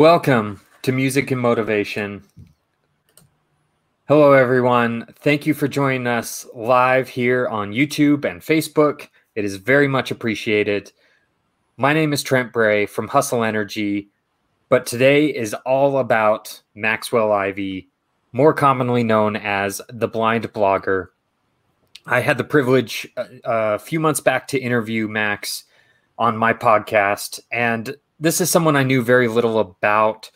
Welcome to Music and Motivation. Hello, everyone. Thank you for joining us live here on YouTube and Facebook. It is very much appreciated. My name is Trent Bray from Hustle Energy, but today is all about Maxwell Ivy, more commonly known as the blind blogger. I had the privilege a, uh, a few months back to interview Max on my podcast, and this is someone I knew very little about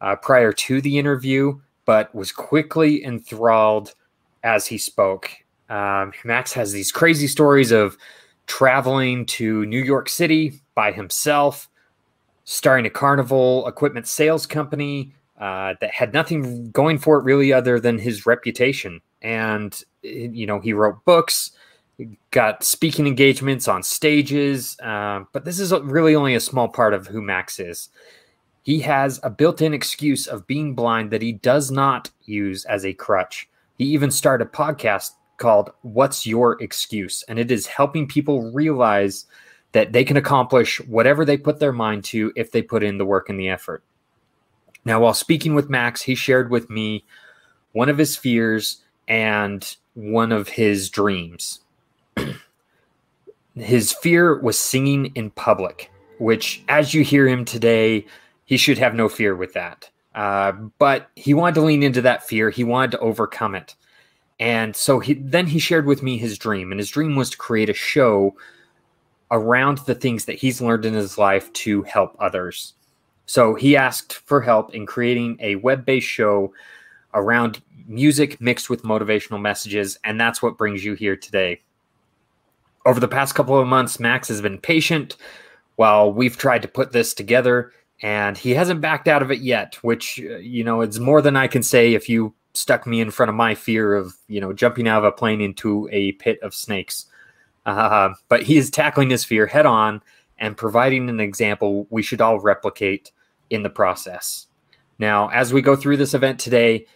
uh, prior to the interview, but was quickly enthralled as he spoke. Um, Max has these crazy stories of traveling to New York City by himself, starting a carnival equipment sales company uh, that had nothing going for it really other than his reputation. And, you know, he wrote books, got speaking engagements on stages, uh, but this is really only a small part of who Max is. He has a built in excuse of being blind that he does not use as a crutch. He even started a podcast called What's Your Excuse? And it is helping people realize that they can accomplish whatever they put their mind to if they put in the work and the effort. Now, while speaking with Max, he shared with me one of his fears and one of his dreams. His fear was singing in public, which, as you hear him today, he should have no fear with that. Uh, but he wanted to lean into that fear. He wanted to overcome it. And so he then he shared with me his dream, and his dream was to create a show around the things that he's learned in his life to help others. So he asked for help in creating a web-based show around music mixed with motivational messages, and that's what brings you here today. Over the past couple of months, Max has been patient while we've tried to put this together, and he hasn't backed out of it yet, which, uh, you know, it's more than I can say if you stuck me in front of my fear of, you know, jumping out of a plane into a pit of snakes. Uh, but he is tackling his fear head on and providing an example we should all replicate in the process. Now, as we go through this event today,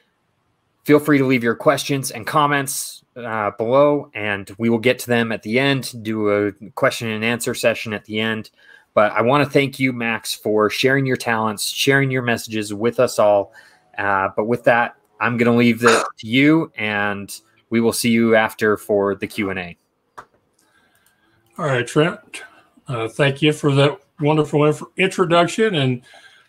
feel free to leave your questions and comments uh, below, and we will get to them at the end, do a question and answer session at the end. But I want to thank you, Max, for sharing your talents, sharing your messages with us all. Uh, but with that, I'm going to leave it to you, and we will see you after for the Q and A. All right, Trent. Uh, thank you for that wonderful inf- introduction, and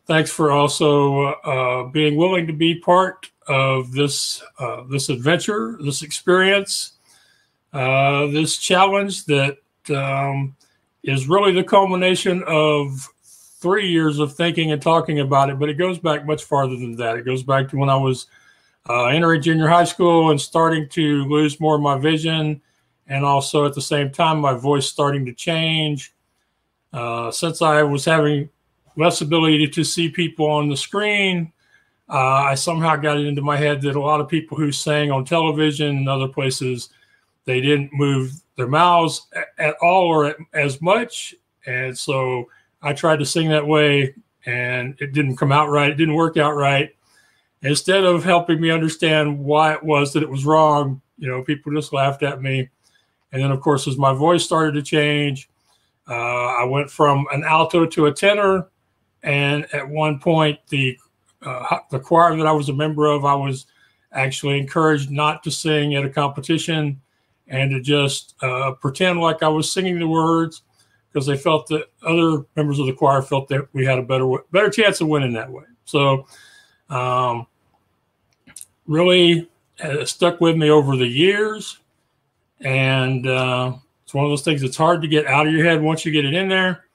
thanks for also uh, being willing to be part of this uh, this adventure, this experience, uh, this challenge that um, is really the culmination of three years of thinking and talking about it. But it goes back much farther than that. It goes back to when I was uh, entering junior high school and starting to lose more of my vision, and also at the same time, my voice starting to change. Uh, since I was having less ability to see people on the screen, uh, I somehow got it into my head that a lot of people who sang on television and other places, they didn't move their mouths at all or at, as much. And so I tried to sing that way and it didn't come out right. It didn't work out right instead of helping me understand why it was that it was wrong, you know, people just laughed at me. And then, of course, as my voice started to change, uh, I went from an alto to a tenor. And at one point, the uh, the choir that I was a member of, I was actually encouraged not to sing at a competition and to just uh, pretend like I was singing the words because they felt that other members of the choir felt that we had a better better chance of winning that way. So um, really stuck with me over the years. And uh, it's one of those things that's hard to get out of your head once you get it in there.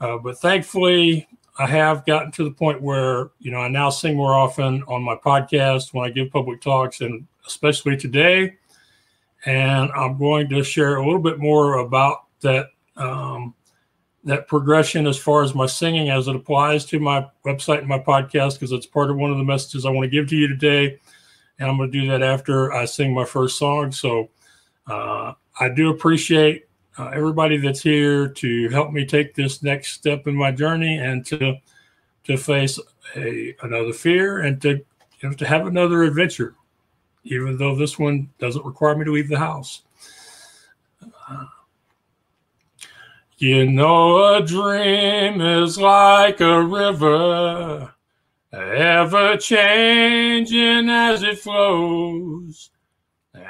Uh, but thankfully, I have gotten to the point where, you know, I now sing more often on my podcast when I give public talks, and especially today. And I'm going to share a little bit more about that um, that progression as far as my singing as it applies to my website and my podcast because it's part of one of the messages I want to give to you today. And I'm going to do that after I sing my first song. So uh, I do appreciate uh, everybody that's here to help me take this next step in my journey and to to face a another fear and to you know, to have another adventure, even though this one doesn't require me to leave the house. Uh, You know, a dream is like a river, ever changing as it flows.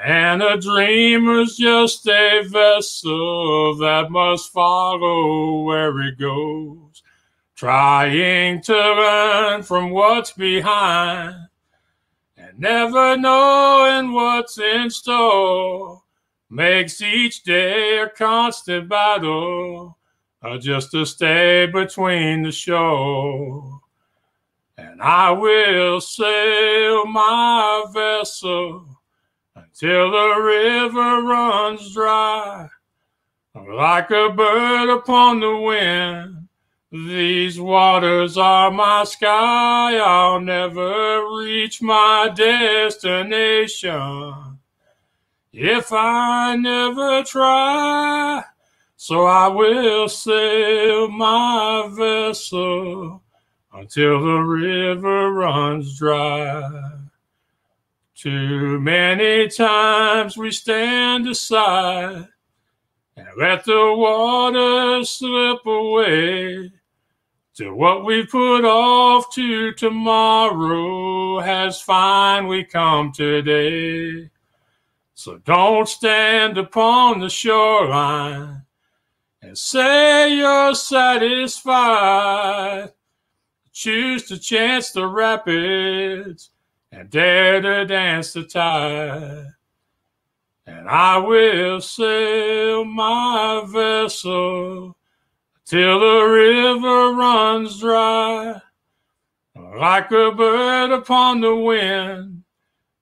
And a dreamer's just a vessel that must follow where it goes, trying to run from what's behind and never knowing what's in store makes each day a constant battle uh, just to stay between the shore. And I will sail my vessel until the river runs dry, like a bird upon the wind. These waters are my sky, I'll never reach my destination if I never try. So I will sail my vessel until the river runs dry. Too many times we stand aside and let the water slip away. Till what we put off to tomorrow has finally come today. So don't stand upon the shoreline and say you're satisfied. Choose to chance the rapids and dare to dance the tide. And I will sail my vessel till the river runs dry, like a bird upon the wind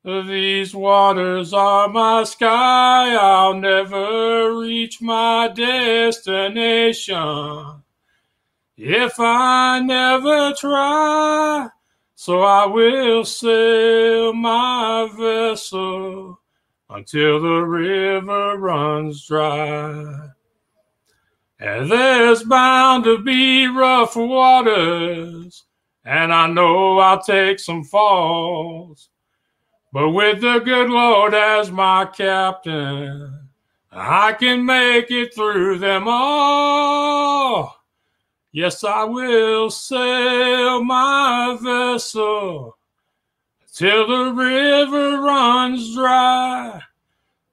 these waters are my sky, I'll never reach my destination if I never try. So I will sail my vessel until the river runs dry. And there's bound to be rough waters, and I know I'll take some falls. But with the good Lord as my captain, I can make it through them all. Yes, I will sail my vessel till the river runs dry.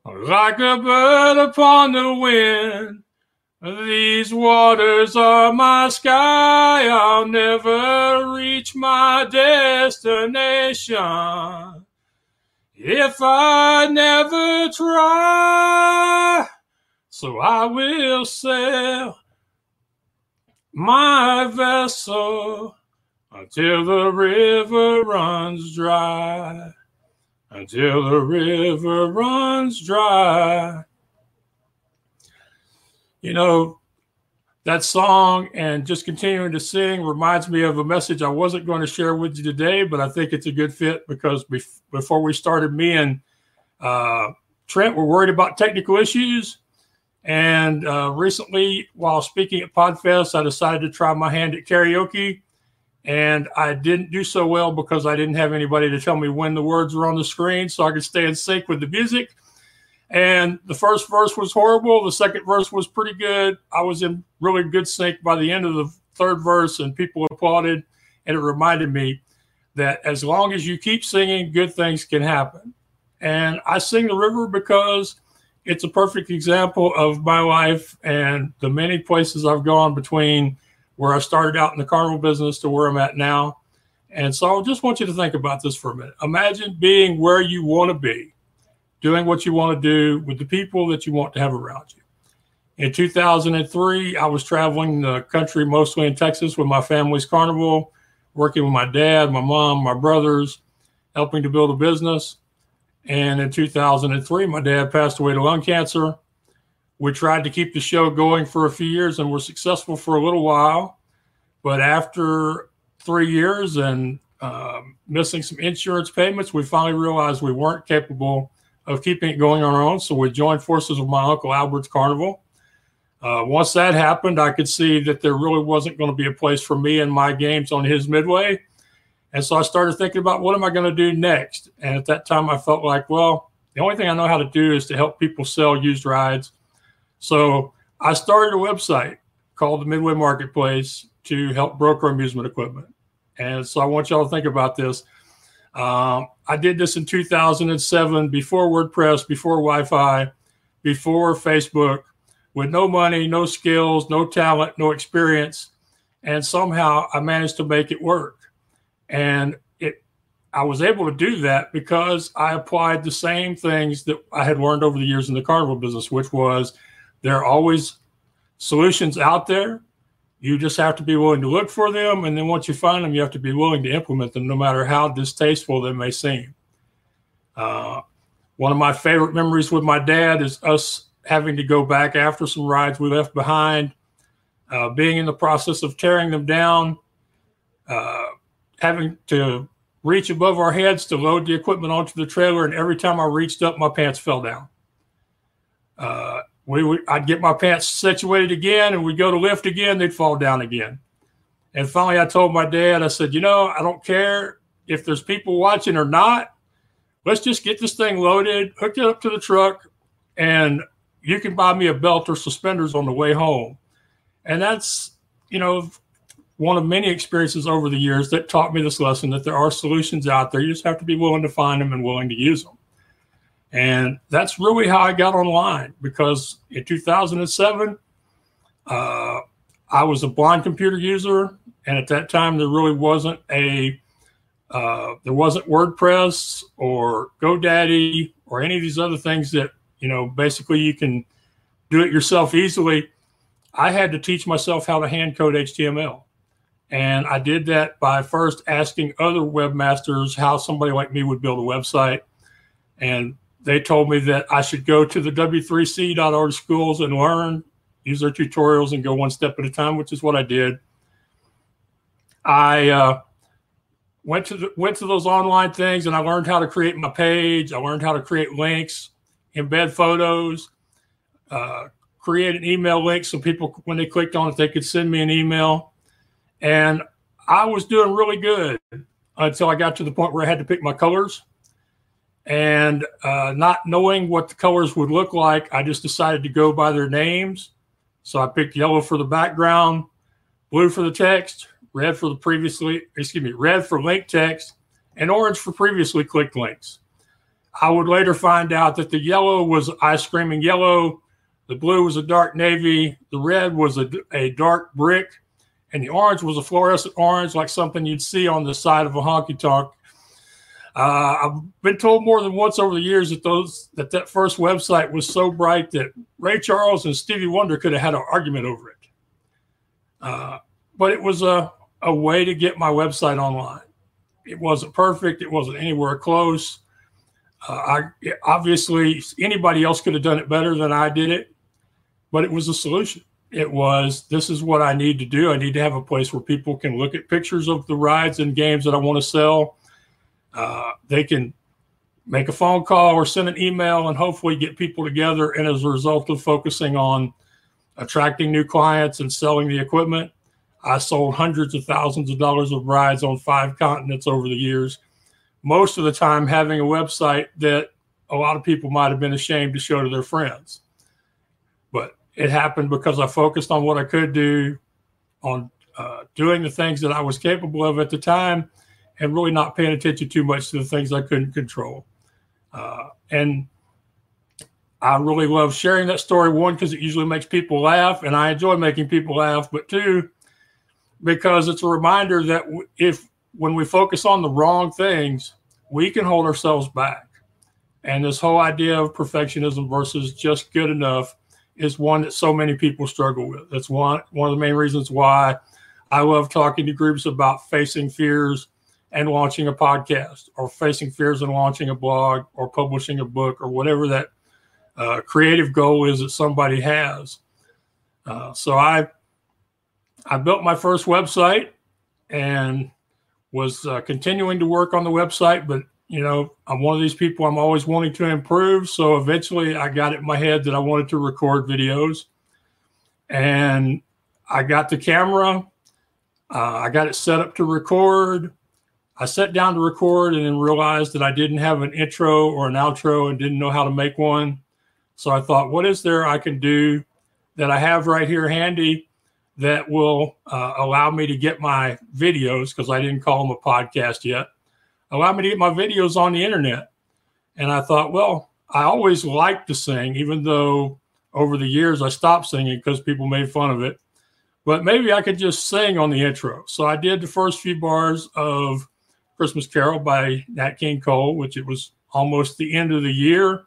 Like a bird upon the wind, these waters are my sky. I'll never reach my destination if I never try. So I will sail my vessel until the river runs dry. Until the river runs dry. You know, that song and just continuing to sing reminds me of a message I wasn't going to share with you today, but I think it's a good fit because bef- before we started, me and uh, Trent were worried about technical issues. And uh, recently, while speaking at PodFest, I decided to try my hand at karaoke. And I didn't do so well because I didn't have anybody to tell me when the words were on the screen so I could stay in sync with the music. And the first verse was horrible. The second verse was pretty good. I was in really good sync by the end of the third verse, and people applauded. And it reminded me that as long as you keep singing, good things can happen. And I sing the river because it's a perfect example of my life and the many places I've gone between where I started out in the carnival business to where I'm at now. And so I just want you to think about this for a minute. Imagine being where you want to be doing what you want to do with the people that you want to have around you. In 2003, I was traveling the country, mostly in Texas, with my family's carnival, working with my dad, my mom, my brothers, helping to build a business. And in 2003, my dad passed away to lung cancer. We tried to keep the show going for a few years and were successful for a little while. But after three years and um, missing some insurance payments, we finally realized we weren't capable of keeping it going on our own. So we joined forces with my uncle Albert's Carnival. Uh, once that happened, I could see that there really wasn't going to be a place for me and my games on his midway. And so I started thinking about what am I going to do next? And at that time, I felt like, well, the only thing I know how to do is to help people sell used rides. So I started a website called the Midway Marketplace to help broker amusement equipment. And so I want y'all to think about this. Um, I did this in 2007 before WordPress, before Wi Fi, before Facebook, with no money, no skills, no talent, no experience. And somehow I managed to make it work. And it, I was able to do that because I applied the same things that I had learned over the years in the carnival business, which was there are always solutions out there. You just have to be willing to look for them. And then once you find them, you have to be willing to implement them, no matter how distasteful they may seem. Uh, one of my favorite memories with my dad is us having to go back after some rides we left behind, uh, being in the process of tearing them down, uh, having to reach above our heads to load the equipment onto the trailer. And every time I reached up, my pants fell down. Uh, we I'd get my pants situated again and we'd go to lift again, they'd fall down again. And finally, I told my dad, I said, you know, I don't care if there's people watching or not. Let's just get this thing loaded, hook it up to the truck, and you can buy me a belt or suspenders on the way home. And that's, you know, one of many experiences over the years that taught me this lesson that there are solutions out there. You just have to be willing to find them and willing to use them. And that's really how I got online because in 2007, uh, I was a blind computer user. And at that time, there really wasn't a, uh, there wasn't WordPress or GoDaddy or any of these other things that, you know, basically you can do it yourself easily. I had to teach myself how to hand code HTML. And I did that by first asking other webmasters how somebody like me would build a website. And they told me that I should go to the w3c.org schools and learn, use their tutorials, and go one step at a time, which is what I did. I uh, went to the, went to those online things and I learned how to create my page. I learned how to create links, embed photos, uh, create an email link so people, when they clicked on it, they could send me an email. And I was doing really good until I got to the point where I had to pick my colors and uh, not knowing what the colors would look like, I just decided to go by their names. So I picked yellow for the background, blue for the text, red for the previously, excuse me, red for link text, and orange for previously clicked links. I would later find out that the yellow was ice screaming yellow, the blue was a dark navy, the red was a, a dark brick, and the orange was a fluorescent orange, like something you'd see on the side of a honky tonk uh, I've been told more than once over the years that those that that first website was so bright that Ray Charles and Stevie Wonder could have had an argument over it. Uh, but it was a, a way to get my website online. It wasn't perfect. It wasn't anywhere close. Uh, I obviously anybody else could have done it better than I did it, but it was a solution. It was this is what I need to do. I need to have a place where people can look at pictures of the rides and games that I want to sell uh, they can make a phone call or send an email and hopefully get people together. And as a result of focusing on attracting new clients and selling the equipment, I sold hundreds of thousands of dollars of rides on five continents over the years. Most of the time, having a website that a lot of people might have been ashamed to show to their friends. It happened because I focused on what I could do, on uh, doing the things that I was capable of at the time, and really not paying attention too much to the things I couldn't control. Uh, and I really love sharing that story. One, because it usually makes people laugh, and I enjoy making people laugh. But two, because it's a reminder that if when we focus on the wrong things, we can hold ourselves back. And this whole idea of perfectionism versus just good enough is one that so many people struggle with. That's one one of the main reasons why I love talking to groups about facing fears and launching a podcast or facing fears and launching a blog or publishing a book or whatever that uh, creative goal is that somebody has. Uh, so I I built my first website and was uh, continuing to work on the website, but you know I'm one of these people I'm always wanting to improve. So eventually I got it in my head that I wanted to record videos, and I got the camera. Uh, I got it set up to record. I sat down to record and then realized that I didn't have an intro or an outro and didn't know how to make one. So I thought, what is there I can do that I have right here handy that will uh, allow me to get my videos because I didn't call them a podcast yet. Allow me to get my videos on the internet. And I thought, well, I always liked to sing, even though over the years I stopped singing because people made fun of it. But maybe I could just sing on the intro. So I did the first few bars of Christmas Carol by Nat King Cole, which it was almost the end of the year.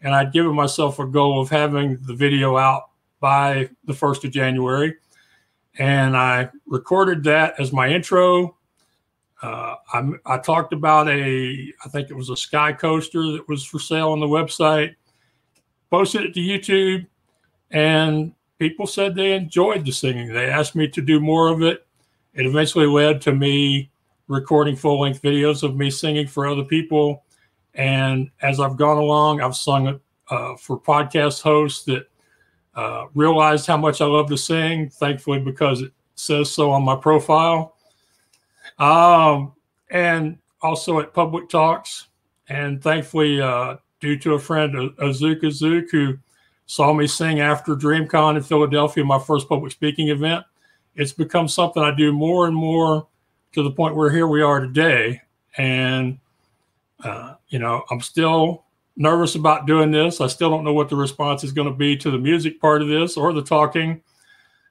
And I'd given myself a goal of having the video out by the 1st of January and I recorded that as my intro. Uh, I, I talked about a, I think it was a sky coaster that was for sale on the website, posted it to YouTube, and people said they enjoyed the singing. They asked me to do more of it. It eventually led to me recording full length videos of me singing for other people. And as I've gone along, I've sung uh, for podcast hosts that uh, realized how much I love to sing, thankfully, because it says so on my profile. Um, and also at public talks. And thankfully, uh, due to a friend, Azuka Zook, who saw me sing after DreamCon in Philadelphia, my first public speaking event, it's become something I do more and more to the point where here we are today. And, uh, you know, I'm still nervous about doing this. I still don't know what the response is going to be to the music part of this or the talking.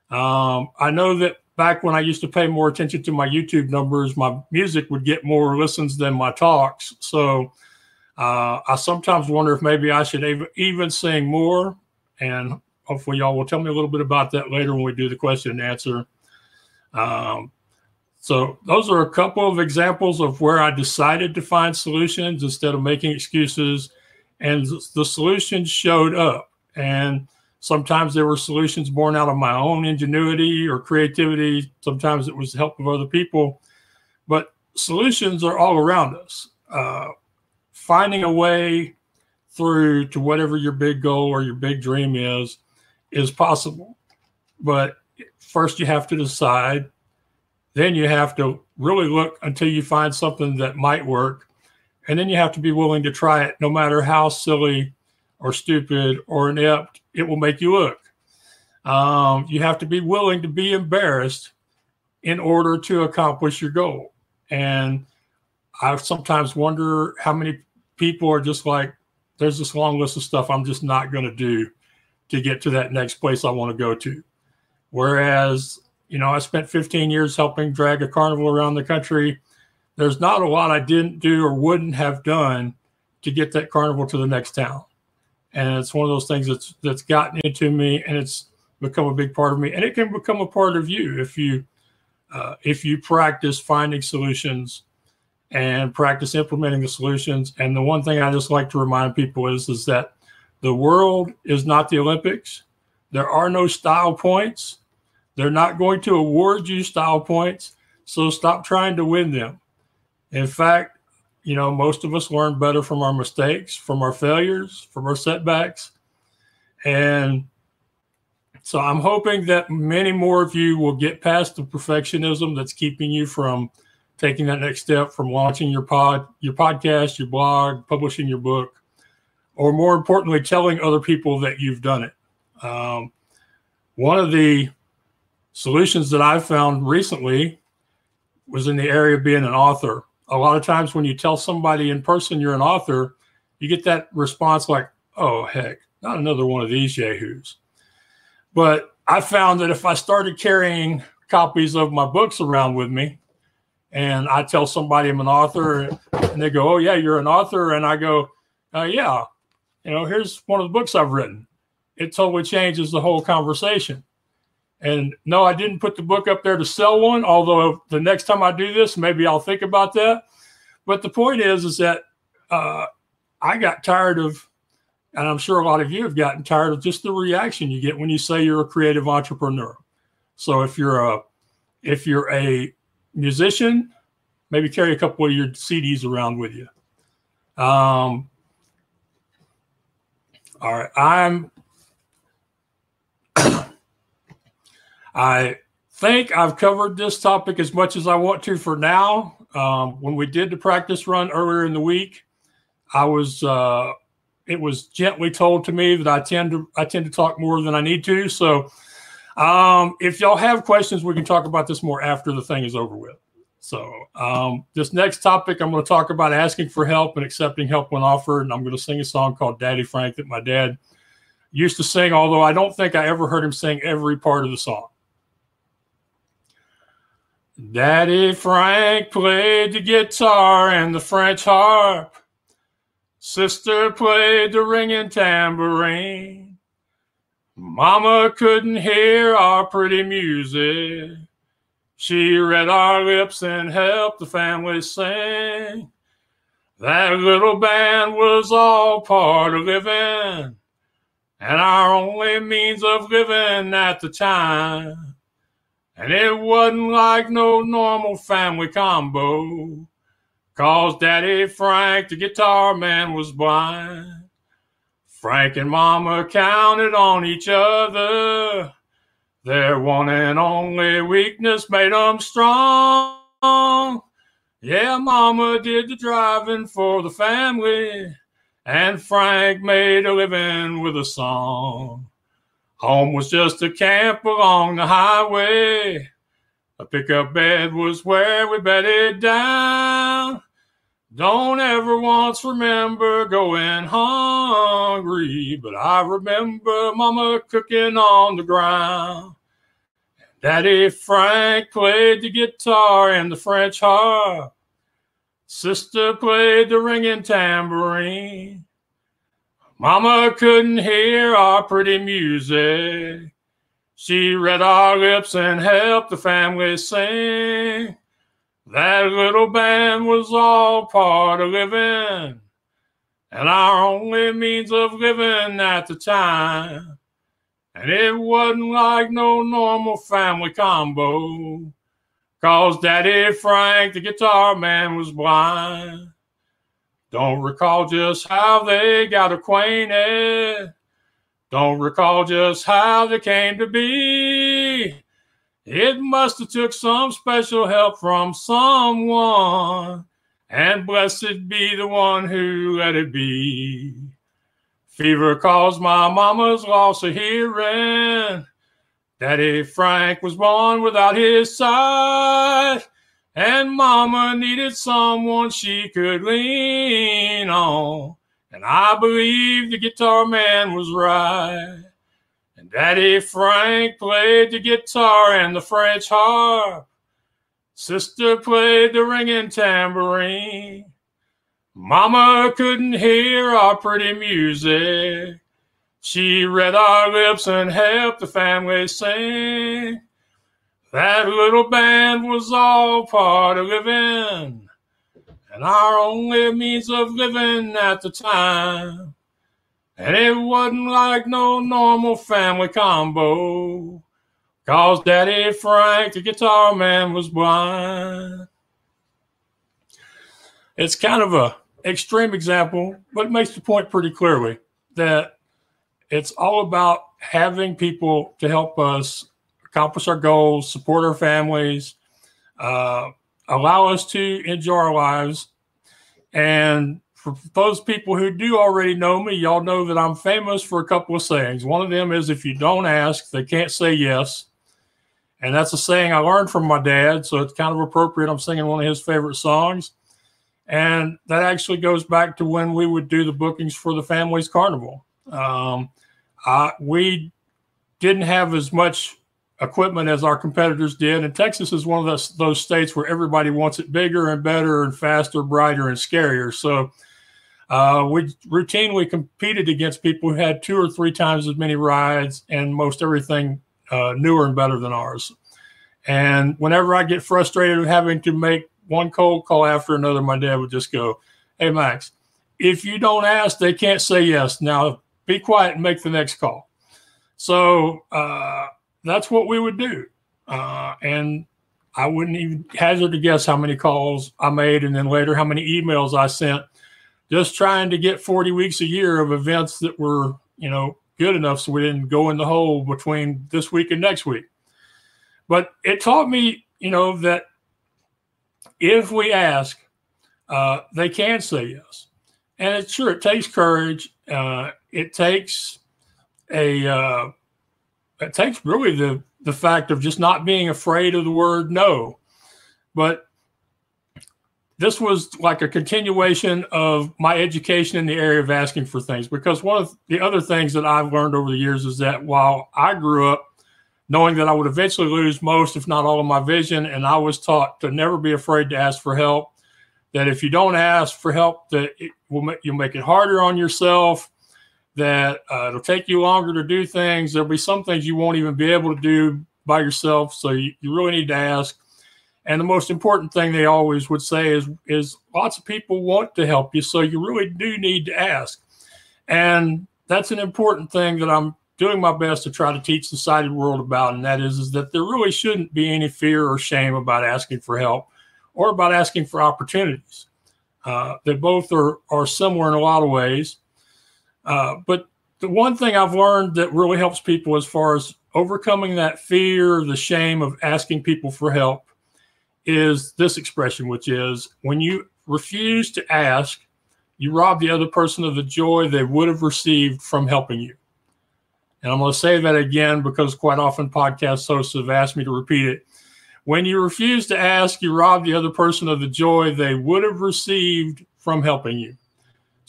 Um, I know that back when I used to pay more attention to my YouTube numbers, my music would get more listens than my talks. So uh, I sometimes wonder if maybe I should even, even sing more. And hopefully, y'all will tell me a little bit about that later when we do the question and answer. Um, so those are a couple of examples of where I decided to find solutions instead of making excuses and the solutions showed up. And sometimes there were solutions born out of my own ingenuity or creativity. Sometimes it was the help of other people. But solutions are all around us. Uh, finding a way through to whatever your big goal or your big dream is is possible. But first, you have to decide. Then you have to really look until you find something that might work and then you have to be willing to try it, no matter how silly or stupid or inept it will make you look. Um, you have to be willing to be embarrassed in order to accomplish your goal. And I sometimes wonder how many people are just like, there's this long list of stuff I'm just not going to do to get to that next place I want to go to. Whereas, you know, I spent 15 years helping drag a carnival around the country there's not a lot I didn't do or wouldn't have done to get that carnival to the next town. And it's one of those things that's that's gotten into me and it's become a big part of me. And it can become a part of you if you uh, if you practice finding solutions and practice implementing the solutions. And the one thing I just like to remind people is is that the world is not the Olympics. There are no style points. They're not going to award you style points. So stop trying to win them. In fact, you know, most of us learn better from our mistakes, from our failures, from our setbacks. And so I'm hoping that many more of you will get past the perfectionism that's keeping you from taking that next step from launching your pod, your podcast, your blog, publishing your book, or more importantly, telling other people that you've done it. Um, one of the solutions that I've found recently was in the area of being an author a lot of times when you tell somebody in person you're an author, you get that response like, oh, heck, not another one of these yahoos. But I found that if I started carrying copies of my books around with me and I tell somebody I'm an author and they go, oh, yeah, you're an author. And I go, uh, yeah, you know, here's one of the books I've written. It totally changes the whole conversation. And no, I didn't put the book up there to sell one, although the next time I do this, maybe I'll think about that. But the point is, is that uh, I got tired of, and I'm sure a lot of you have gotten tired of just the reaction you get when you say you're a creative entrepreneur. So if you're a, if you're a musician, maybe carry a couple of your CDs around with you. Um, all right, I'm I think I've covered this topic as much as I want to for now. Um, when we did the practice run earlier in the week, I was uh, it was gently told to me that I tend to I tend to talk more than I need to. So Um, if y'all have questions, we can talk about this more after the thing is over with. So, um, this next topic, I'm going to talk about asking for help and accepting help when offered. And I'm going to sing a song called Daddy Frank that my dad used to sing, although I don't think I ever heard him sing every part of the song. Daddy Frank played the guitar and the French harp. Sister played the ringing tambourine. Mama couldn't hear our pretty music. She read our lips and helped the family sing. That little band was all part of living and our only means of living at the time. And it wasn't like no normal family combo. Cause Daddy Frank, the guitar man, was blind. Frank and Mama counted on each other. Their one and only weakness made them strong. Yeah, Mama did the driving for the family, and Frank made a living with a song. Home was just a camp along the highway. A pickup bed was where we bedded down. Don't ever once remember going hungry, but I remember Mama cooking on the ground. Daddy Frank played the guitar and the French harp. Sister played the ringing tambourine. Mama couldn't hear our pretty music. She read our lips and helped the family sing. That little band was all part of living and our only means of living at the time. And it wasn't like no normal family combo, cause Daddy Frank, the guitar man, was blind. Don't recall just how they got acquainted. Don't recall just how they came to be. It must have took some special help from someone, and blessed be the one who let it be. Fever caused my mama's loss of hearing. Daddy Frank was born without his sight, and mama needed someone she could lean on. And I believe the guitar man was right. And Daddy Frank played the guitar and the French harp. Sister played the ringing tambourine. Mama couldn't hear our pretty music. She read our lips and helped the family sing. That little band was all part of living and our only means of living at the time. And it wasn't like no normal family combo, cause Daddy Frank, the guitar man, was blind. It's kind of a extreme example, but it makes the point pretty clearly that it's all about having people to help us accomplish our goals, support our families, uh, allow us to enjoy our lives. And for those people who do already know me, y'all know that I'm famous for a couple of sayings. One of them is if you don't ask, they can't say yes. And that's a saying I learned from my dad. So it's kind of appropriate. I'm singing one of his favorite songs. And that actually goes back to when we would do the bookings for the Families Carnival. Um, I, we didn't have as much equipment as our competitors did. And Texas is one of those, those states where everybody wants it bigger and better and faster, brighter, and scarier. So uh, we routinely competed against people who had two or three times as many rides and most everything uh, newer and better than ours. And whenever I get frustrated with having to make one cold call after another, my dad would just go, Hey, Max, if you don't ask, they can't say yes. Now be quiet and make the next call. So uh, that's what we would do. Uh, and I wouldn't even hazard to guess how many calls I made and then later how many emails I sent just trying to get 40 weeks a year of events that were, you know, good enough so we didn't go in the hole between this week and next week. But it taught me, you know, that if we ask, uh, they can say yes. And it's sure it takes courage. Uh, it takes a uh, it takes really the the fact of just not being afraid of the word no. But this was like a continuation of my education in the area of asking for things because one of the other things that I've learned over the years is that while I grew up knowing that I would eventually lose most, if not all, of my vision, and I was taught to never be afraid to ask for help, that if you don't ask for help, that it will you'll make it harder on yourself, that uh, it'll take you longer to do things. There'll be some things you won't even be able to do by yourself, so you, you really need to ask. And the most important thing they always would say is, is lots of people want to help you, so you really do need to ask. And that's an important thing that I'm doing my best to try to teach the sighted world about, and that is, is that there really shouldn't be any fear or shame about asking for help or about asking for opportunities. Uh, they both are, are similar in a lot of ways. Uh, but the one thing I've learned that really helps people as far as overcoming that fear, the shame of asking people for help, is this expression, which is when you refuse to ask, you rob the other person of the joy they would have received from helping you. And I'm going to say that again because quite often podcast hosts have asked me to repeat it. When you refuse to ask, you rob the other person of the joy they would have received from helping you.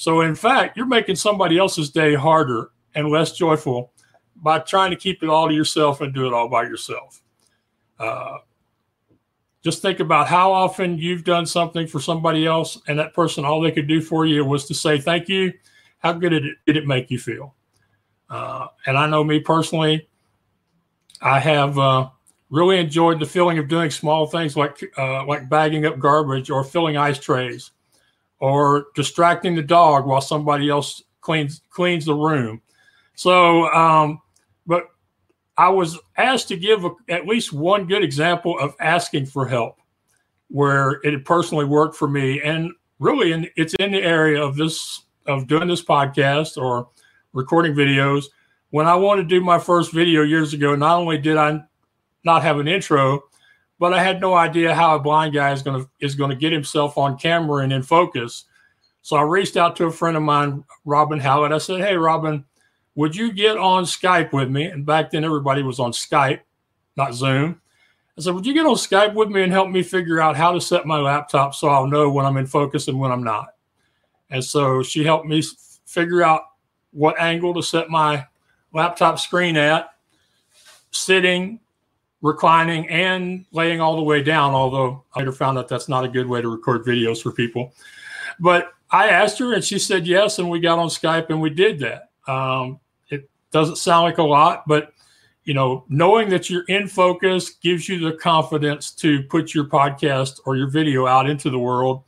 So, in fact, you're making somebody else's day harder and less joyful by trying to keep it all to yourself and do it all by yourself. Uh, just think about how often you've done something for somebody else, and that person, all they could do for you was to say thank you. How good did it, did it make you feel? Uh, and I know me personally, I have uh, really enjoyed the feeling of doing small things like uh, like bagging up garbage or filling ice trays, or distracting the dog while somebody else cleans cleans the room. So, um, but I was asked to give a, at least one good example of asking for help where it personally worked for me. And really, in, it's in the area of this, of doing this podcast or recording videos. When I wanted to do my first video years ago, not only did I not have an intro, but I had no idea how a blind guy is going to is going to get himself on camera and in focus. So I reached out to a friend of mine, Robin Howard. I said, "Hey, Robin, would you get on Skype with me? And back then, everybody was on Skype, not Zoom. I said, Would you get on Skype with me and help me figure out how to set my laptop so I'll know when I'm in focus and when I'm not? And so she helped me figure out what angle to set my laptop screen at, sitting, reclining, and laying all the way down. Although I later found out that's not a good way to record videos for people. But I asked her and she said yes. And we got on Skype and we did that. Um, it doesn't sound like a lot, but you know, knowing that you're in focus gives you the confidence to put your podcast or your video out into the world.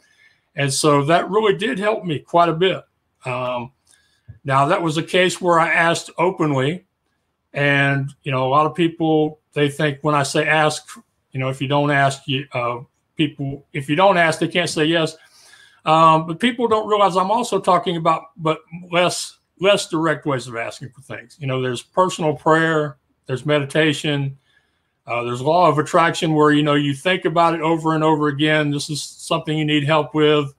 And so that really did help me quite a bit. Um, now, that was a case where I asked openly. And, you know, a lot of people, they think when I say ask, you know, if you don't ask, you, uh, people, if you don't ask, they can't say yes. Um, but people don't realize I'm also talking about, but less less direct ways of asking for things. You know, there's personal prayer, there's meditation, uh, there's law of attraction where you know you think about it over and over again. This is something you need help with.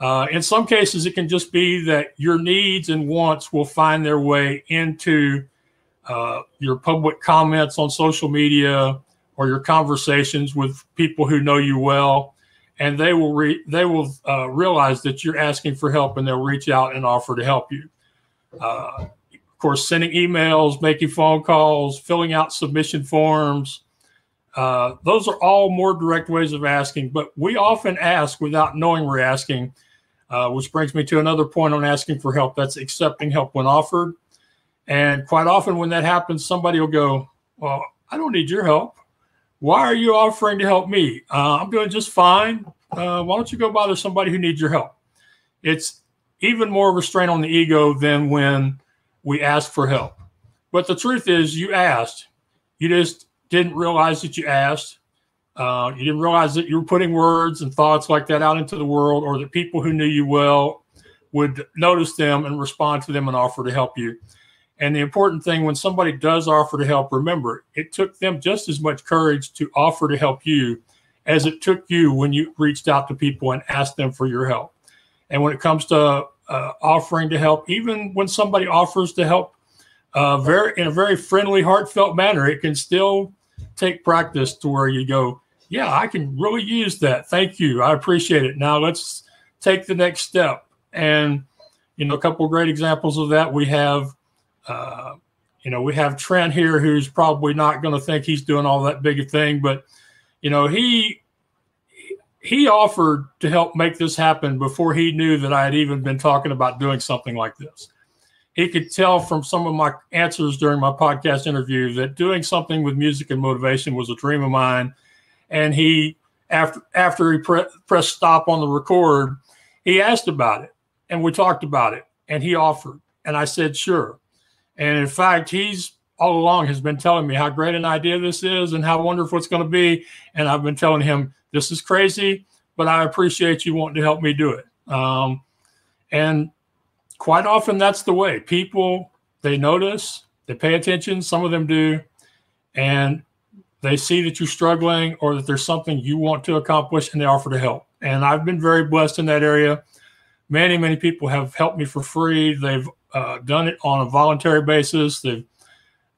Uh, in some cases, it can just be that your needs and wants will find their way into uh, your public comments on social media or your conversations with people who know you well, and they will re- they will uh, realize that you're asking for help, and they'll reach out and offer to help you. Uh, of course, sending emails, making phone calls, filling out submission forms. Uh, those are all more direct ways of asking, but we often ask without knowing we're asking, uh, which brings me to another point on asking for help. That's accepting help when offered. And quite often, when that happens, somebody will go, Well, I don't need your help. Why are you offering to help me? Uh, I'm doing just fine. Uh, why don't you go bother somebody who needs your help? It's even more restraint on the ego than when we ask for help. But the truth is, you asked. You just didn't realize that you asked. Uh, you didn't realize that you were putting words and thoughts like that out into the world, or that people who knew you well would notice them and respond to them and offer to help you. And the important thing when somebody does offer to help, remember, it took them just as much courage to offer to help you as it took you when you reached out to people and asked them for your help. And when it comes to uh, offering to help, even when somebody offers to help uh, very in a very friendly, heartfelt manner. It can still take practice to where you go, yeah, I can really use that. Thank you. I appreciate it. Now let's take the next step. And you know, a couple great examples of that we have. You know, we have Trent here, who's probably not going to think he's doing all that big a thing, but you know, he he offered to help make this happen before he knew that I had even been talking about doing something like this. He could tell from some of my answers during my podcast interview that doing something with music and motivation was a dream of mine. And he, after after he pre- pressed stop on the record, he asked about it, and we talked about it, and he offered, and I said sure. And in fact, he's all along has been telling me how great an idea this is and how wonderful it's going to be. And I've been telling him, this is crazy, but I appreciate you wanting to help me do it. Um, and quite often that's the way people, they notice, they pay attention. Some of them do. And they see that you're struggling or that there's something you want to accomplish and they offer to help. And I've been very blessed in that area. Many, many people have helped me for free. They've uh, done it on a voluntary basis. They've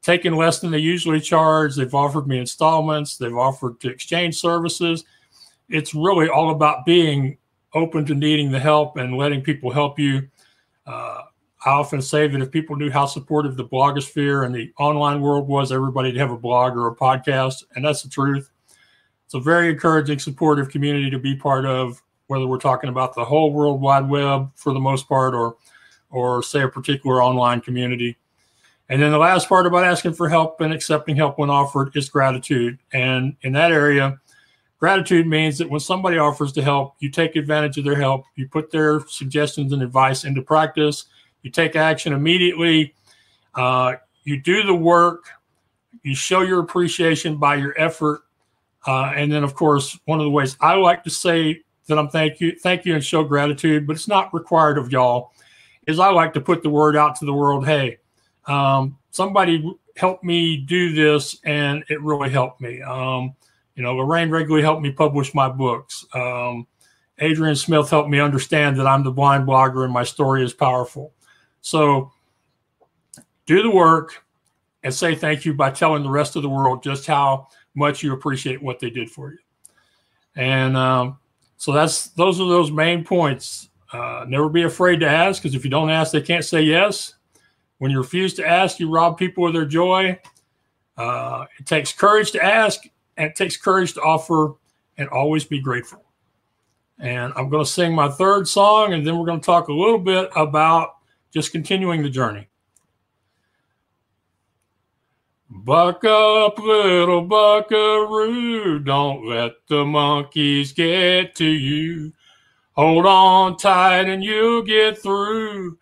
taken less than they usually charge. They've offered me installments. They've offered to exchange services. It's really all about being open to needing the help and letting people help you. Uh, I often say that if people knew how supportive the blogosphere and the online world was, everybody'd have a blog or a podcast, and that's the truth. It's a very encouraging, supportive community to be part of, whether we're talking about the whole World Wide Web for the most part, or or say a particular online community. And then the last part about asking for help and accepting help when offered is gratitude. And in that area, gratitude means that when somebody offers to help, you take advantage of their help, you put their suggestions and advice into practice, you take action immediately, uh, you do the work, you show your appreciation by your effort. Uh, and then, of course, one of the ways I like to say that I'm thank you, thank you, and show gratitude, but it's not required of y'all, is I like to put the word out to the world. Hey, um, somebody helped me do this and it really helped me. Um, you know, Lorraine Reguly helped me publish my books. Um, Adrian Smith helped me understand that I'm the blind blogger and my story is powerful. So do the work and say thank you by telling the rest of the world just how much you appreciate what they did for you. And um, so that's those are those main points. Uh, never be afraid to ask because if you don't ask, they can't say yes. When you refuse to ask, you rob people of their joy. Uh, it takes courage to ask, and it takes courage to offer, and always be grateful. And I'm going to sing my third song, and then we're going to talk a little bit about just continuing the journey. Buck up, little buckaroo. Don't let the monkeys get to you. Hold on tight and you'll get through.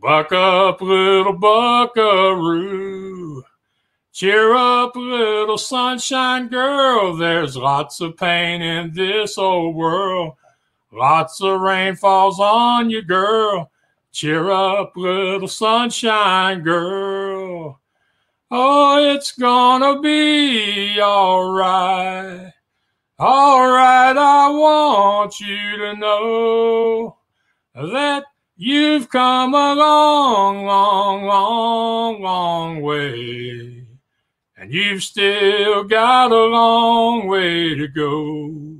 Buck up, little buckaroo. Cheer up, little sunshine girl. There's lots of pain in this old world. Lots of rain falls on you, girl. Cheer up, little sunshine girl. Oh, it's gonna be alright. Alright, I want you to know that You've come a long, long, long, long way, and you've still got a long way to go.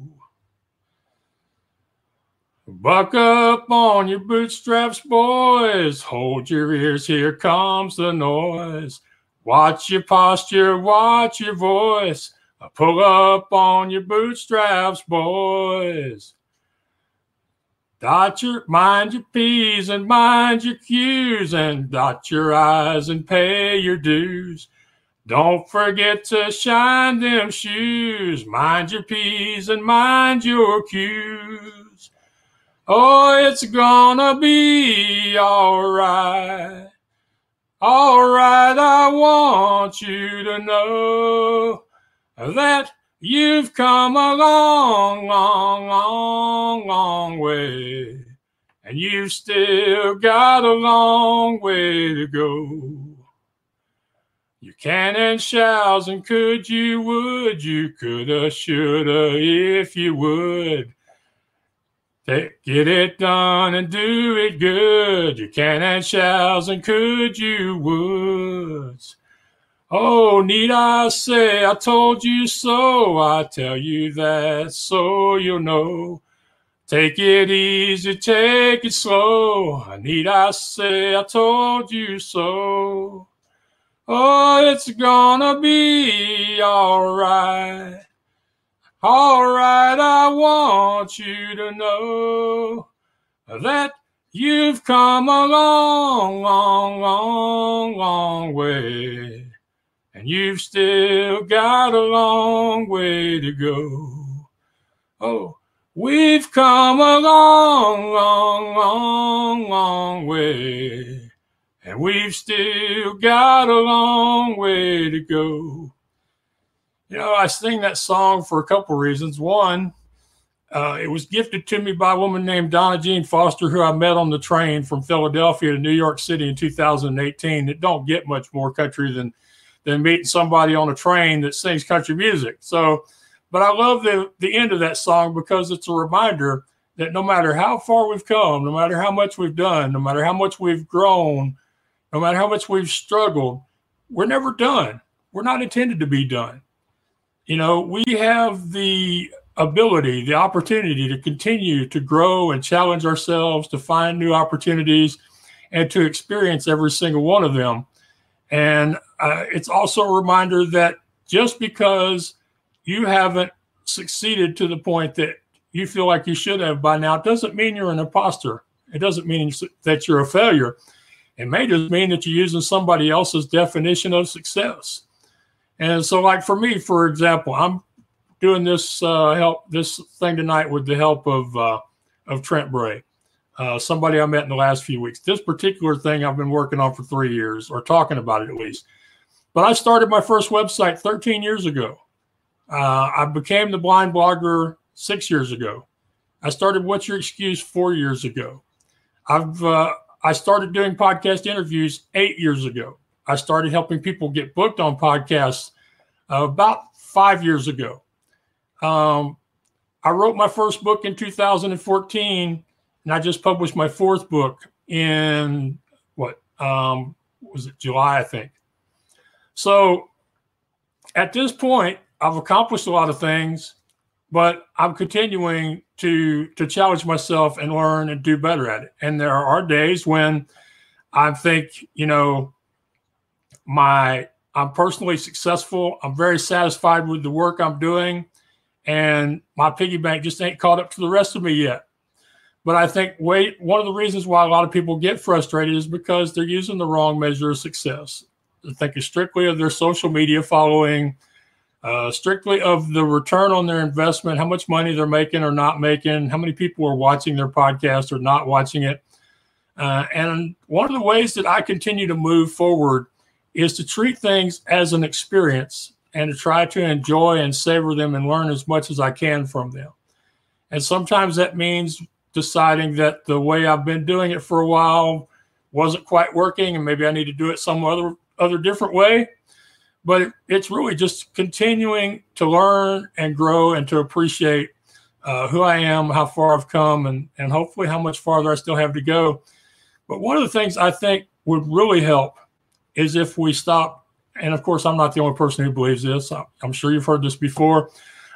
Buck up on your bootstraps, boys. Hold your ears, here comes the noise. Watch your posture, watch your voice. Uh, pull up on your bootstraps, boys. Dot your mind your P's and mind your Q's and dot your I's and pay your dues. Don't forget to shine them shoes. Mind your P's and mind your Q's. Oh, it's gonna be alright. Alright, I want you to know that You've come a long, long, long, long way, and you've still got a long way to go. You can and shalls and could you would you coulda shoulda if you would. Get it done and do it good. You can and shalls and could you woulds. Oh, need I say I told you so? I tell you that so you'll know. Take it easy, take it slow. Need I say I told you so? Oh, it's gonna be alright. Alright, I want you to know that you've come a long, long, long, long way. And you've still got a long way to go. Oh, we've come a long, long, long, long way. And we've still got a long way to go. You know, I sing that song for a couple reasons. One, uh, it was gifted to me by a woman named Donna Jean Foster, who I met on the train from Philadelphia to New York City in 2018. It don't get much more country than than meeting somebody on a train that sings country music. So, but I love the the end of that song because it's a reminder that no matter how far we've come, no matter how much we've done, no matter how much we've grown, no matter how much we've struggled, we're never done. We're not intended to be done. You know, we have the ability, the opportunity to continue to grow and challenge ourselves, to find new opportunities, and to experience every single one of them. And uh, it's also a reminder that just because you haven't succeeded to the point that you feel like you should have by now doesn't mean you're an imposter. It doesn't mean that you're a failure. It may just mean that you're using somebody else's definition of success. And so, like for me, for example, I'm doing this uh, help this thing tonight with the help of uh, of Trent Bray, uh, somebody I met in the last few weeks. This particular thing I've been working on for three years, or talking about it at least. But I started my first website 13 years ago. Uh, I became the blind blogger six years ago. I started What's Your Excuse four years ago. I've uh, I started doing podcast interviews eight years ago. I started helping people get booked on podcasts uh, about five years ago. Um, I wrote my first book in 2014, and I just published my fourth book in what um, was it July, I think. So at this point, I've accomplished a lot of things, but I'm continuing to to challenge myself and learn and do better at it. And there are days when I think, you know, my I'm personally successful. I'm very satisfied with the work I'm doing, and my piggy bank just ain't caught up to the rest of me yet. But I think wait, one of the reasons why a lot of people get frustrated is because they're using the wrong measure of success. Thinking strictly of their social media following, uh, strictly of the return on their investment, how much money they're making or not making, how many people are watching their podcast or not watching it. Uh, and one of the ways that I continue to move forward is to treat things as an experience and to try to enjoy and savor them and learn as much as I can from them. And sometimes that means deciding that the way I've been doing it for a while wasn't quite working and maybe I need to do it some other other different way. But it, it's really just continuing to learn and grow and to appreciate uh, who I am, how far I've come, and, and hopefully how much farther I still have to go. But one of the things I think would really help is if we stop, and of course, I'm not the only person who believes this. I'm sure you've heard this before.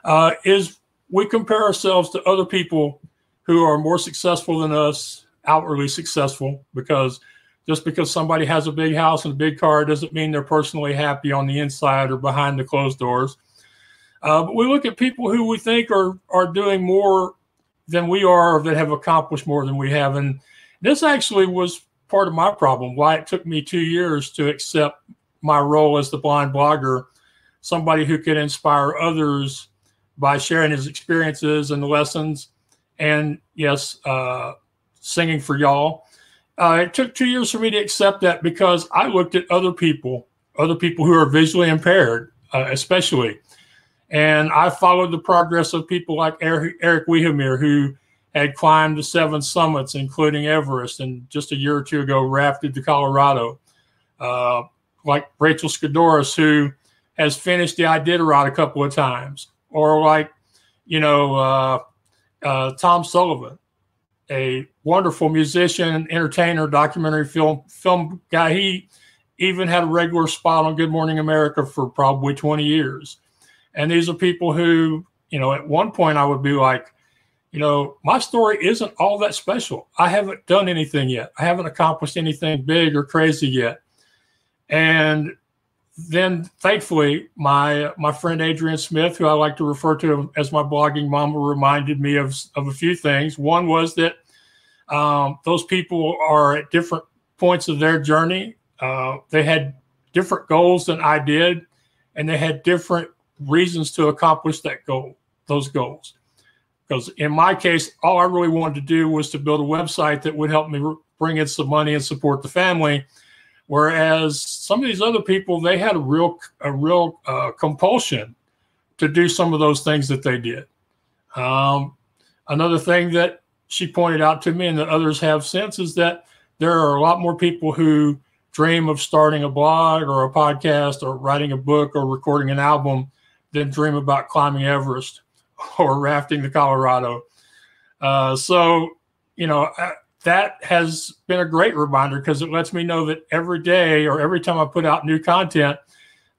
Uh, is we compare ourselves to other people who are more successful than us, outwardly successful, because just because somebody has a big house and a big car doesn't mean they're personally happy on the inside or behind the closed doors. Uh, but we look at people who we think are are doing more than we are, or that have accomplished more than we have, and this actually was part of my problem. Why it took me two years to accept my role as the blind blogger, somebody who could inspire others by sharing his experiences and lessons, and yes, uh, singing for y'all. Uh, it took two years for me to accept that because I looked at other people, other people who are visually impaired, uh, especially, and I followed the progress of people like Eric, Erik Weihenmayer, who had climbed the seven summits, including Everest, and just a year or two ago rafted the Colorado. Uh, like Rachael Scdoris, who has finished the Iditarod a couple of times, or like, you know, uh, uh, Tom Sullivan, a wonderful musician, entertainer, documentary film film guy. He even had a regular spot on Good Morning America for probably 20 years. And these are people who, you know, at one point I would be like, you know, my story isn't all that special. I haven't done anything yet. I haven't accomplished anything big or crazy yet. And then thankfully my my friend Adrian Smith, who I like to refer to as my blogging mama, reminded me of, of a few things. One was that um, those people are at different points of their journey. Uh, they had different goals than I did, and they had different reasons to accomplish that goal, those goals. Because in my case, all I really wanted to do was to build a website that would help me bring in some money and support the family. Whereas some of these other people, they had a real, a real uh, compulsion to do some of those things that they did. Um, another thing that she pointed out to me, and that others have since, is that there are a lot more people who dream of starting a blog or a podcast or writing a book or recording an album than dream about climbing Everest or rafting the Colorado. Uh, so, you know, that has been a great reminder because it lets me know that every day or every time I put out new content,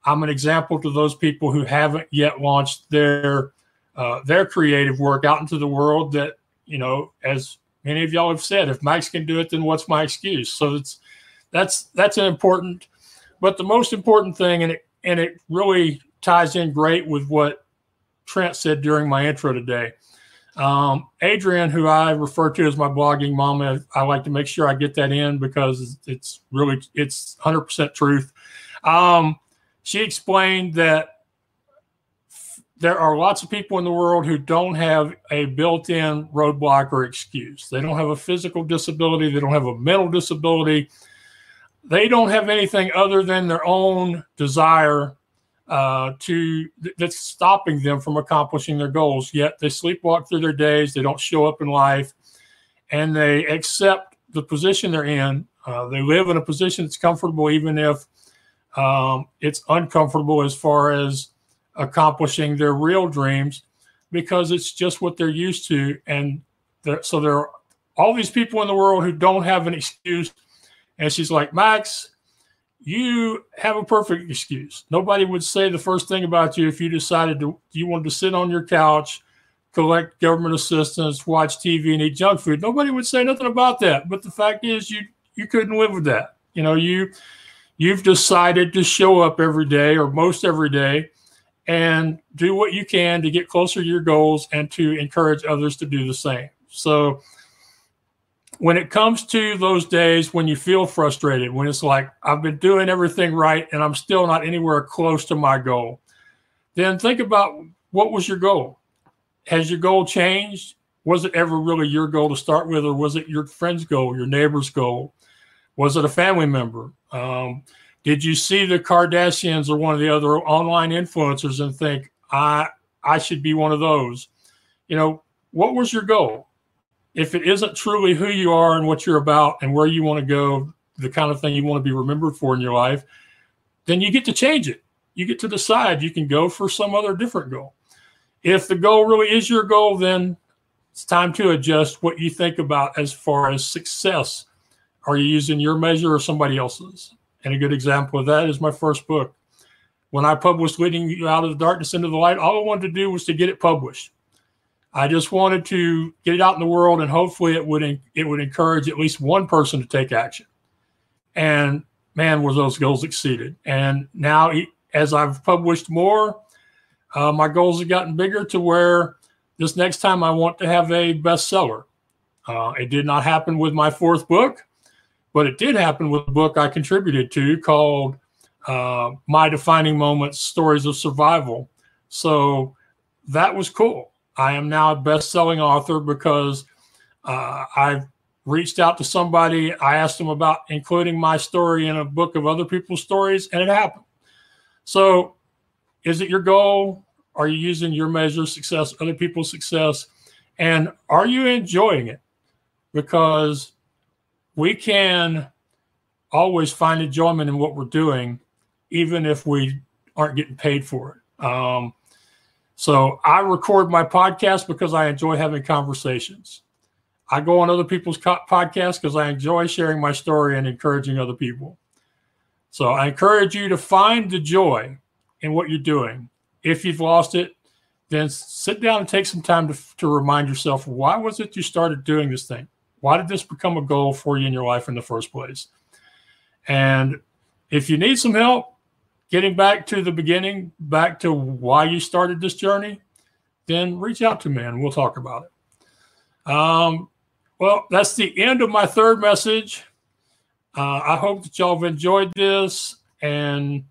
I'm an example to those people who haven't yet launched their uh, their creative work out into the world. That you know, as many of y'all have said, if Max can do it, then what's my excuse? So it's that's that's an important, but the most important thing, and it and it really ties in great with what Trent said during my intro today. Um, Adrian, who I refer to as my blogging mama, I like to make sure I get that in because it's really it's 100% truth. Um, she explained that there are lots of people in the world who don't have a built-in roadblock or excuse. They don't have a physical disability. They don't have a mental disability. They don't have anything other than their own desire uh, to that's stopping them from accomplishing their goals. Yet they sleepwalk through their days. They don't show up in life, and they accept the position they're in. Uh, they live in a position that's comfortable, even if um, it's uncomfortable as far as accomplishing their real dreams, because it's just what they're used to. And so there are all these people in the world who don't have an excuse. And she's like, Max, you have a perfect excuse. Nobody would say the first thing about you if you decided to you wanted to sit on your couch, collect government assistance, watch TV, and eat junk food. Nobody would say nothing about that. But the fact is, you you couldn't live with that. You know, you you've decided to show up every day or most every day and do what you can to get closer to your goals and to encourage others to do the same. So when it comes to those days when you feel frustrated, when it's like, I've been doing everything right and I'm still not anywhere close to my goal, then think about what was your goal? Has your goal changed? Was it ever really your goal to start with, or was it your friend's goal, your neighbor's goal? Was it a family member? Um, did you see the Kardashians or one of the other online influencers and think, I I should be one of those? You know, what was your goal? if it isn't truly who you are and what you're about and where you want to go, the kind of thing you want to be remembered for in your life, then you get to change it. You get to decide you can go for some other different goal. If the goal really is your goal, then it's time to adjust what you think about as far as success. Are you using your measure or somebody else's? And a good example of that is my first book. When I published Leading You Out of the Darkness into the Light, all I wanted to do was to get it published. I just wanted to get it out in the world, and hopefully, it would it would encourage at least one person to take action. And man, were those goals exceeded! And now, as I've published more, uh, my goals have gotten bigger to where this next time I want to have a bestseller. Uh, it did not happen with my fourth book, but it did happen with a book I contributed to called uh, "My Defining Moments: Stories of Survival." So that was cool I am now a best-selling author because uh, I've reached out to somebody. I asked them about including my story in a book of other people's stories, and it happened. So, is it your goal? Are you using your measure of success, other people's success? And are you enjoying it? Because we can always find enjoyment in what we're doing, even if we aren't getting paid for it. Um, so I record my podcast because I enjoy having conversations. I go on other people's podcasts because I enjoy sharing my story and encouraging other people. So I encourage you to find the joy in what you're doing. If you've lost it, then sit down and take some time to, to remind yourself why was it you started doing this thing? Why did this become a goal for you in your life in the first place? And if you need some help getting back to the beginning, back to why you started this journey, then reach out to me and we'll talk about it. Um, well, that's the end of my third message. Uh, I hope that y'all have enjoyed this, and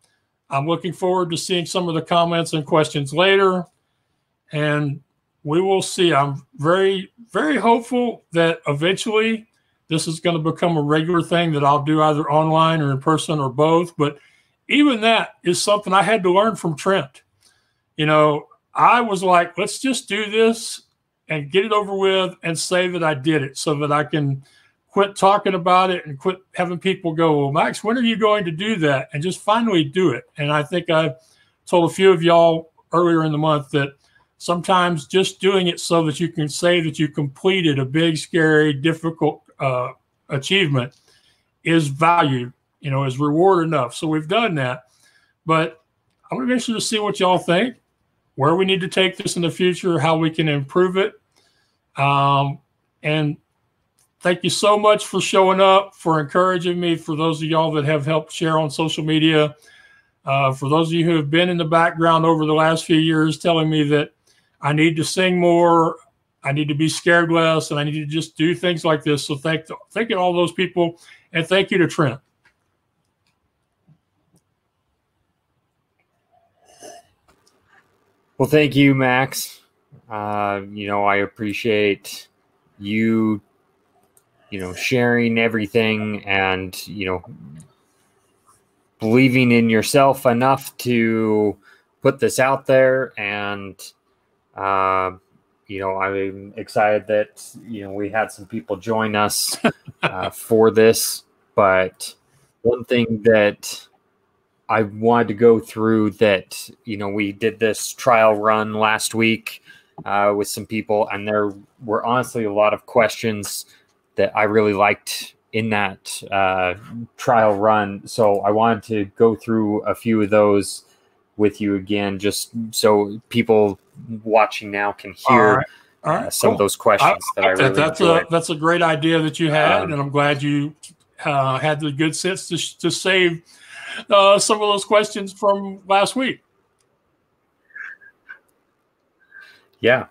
I'm looking forward to seeing some of the comments and questions later. And we will see. I'm very, very hopeful that eventually this is going to become a regular thing that I'll do either online or in person or both. But even that is something I had to learn from Trent. You know, I was like, let's just do this and get it over with and say that I did it so that I can quit talking about it and quit having people go, well, Max, when are you going to do that? And just finally do it. And I think I told a few of y'all earlier in the month that sometimes just doing it so that you can say that you completed a big, scary, difficult uh, achievement is value, you know, is reward enough. So we've done that. But I'm going to interested to see what y'all think, where we need to take this in the future, how we can improve it. Um, and thank you so much for showing up, for encouraging me, for those of y'all that have helped share on social media. Uh, for those of you who have been in the background over the last few years telling me that I need to sing more, I need to be scared less, and I need to just do things like this. So thank thank you to all those people, and thank you to Trent. Well, thank you, Max. Uh, you know, I appreciate you you know, sharing everything and, you know, believing in yourself enough to put this out there. And, uh, you know, I'm excited that, you know, we had some people join us uh, for this. But one thing that I wanted to go through that, you know, we did this trial run last week uh, with some people, and there were honestly a lot of questions that I really liked in that uh, trial run. So I wanted to go through a few of those with you again, just so people watching now can hear All right. All right, uh, some cool. of those questions I, that I really that's enjoyed. a that's a great idea that you had, um, and I'm glad you uh, had the good sense to to save uh, some of those questions from last week. Yeah,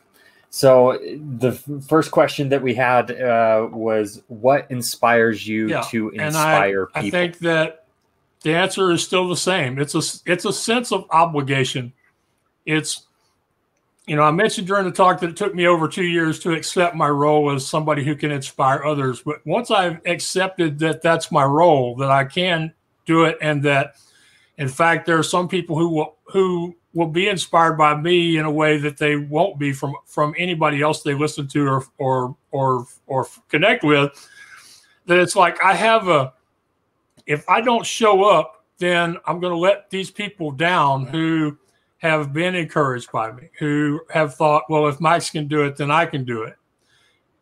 so the first question that we had uh, was, "What inspires you yeah, to inspire I, people?" I think that the answer is still the same. It's a it's a sense of obligation. It's you know I mentioned during the talk that it took me over two years to accept my role as somebody who can inspire others. But once I've accepted that that's my role, that I can do it, and that in fact there are some people who will who will be inspired by me in a way that they won't be from from anybody else they listen to or or or or connect with that it's like i have a if i don't show up then i'm going to let these people down who have been encouraged by me who have thought well if max can do it then i can do it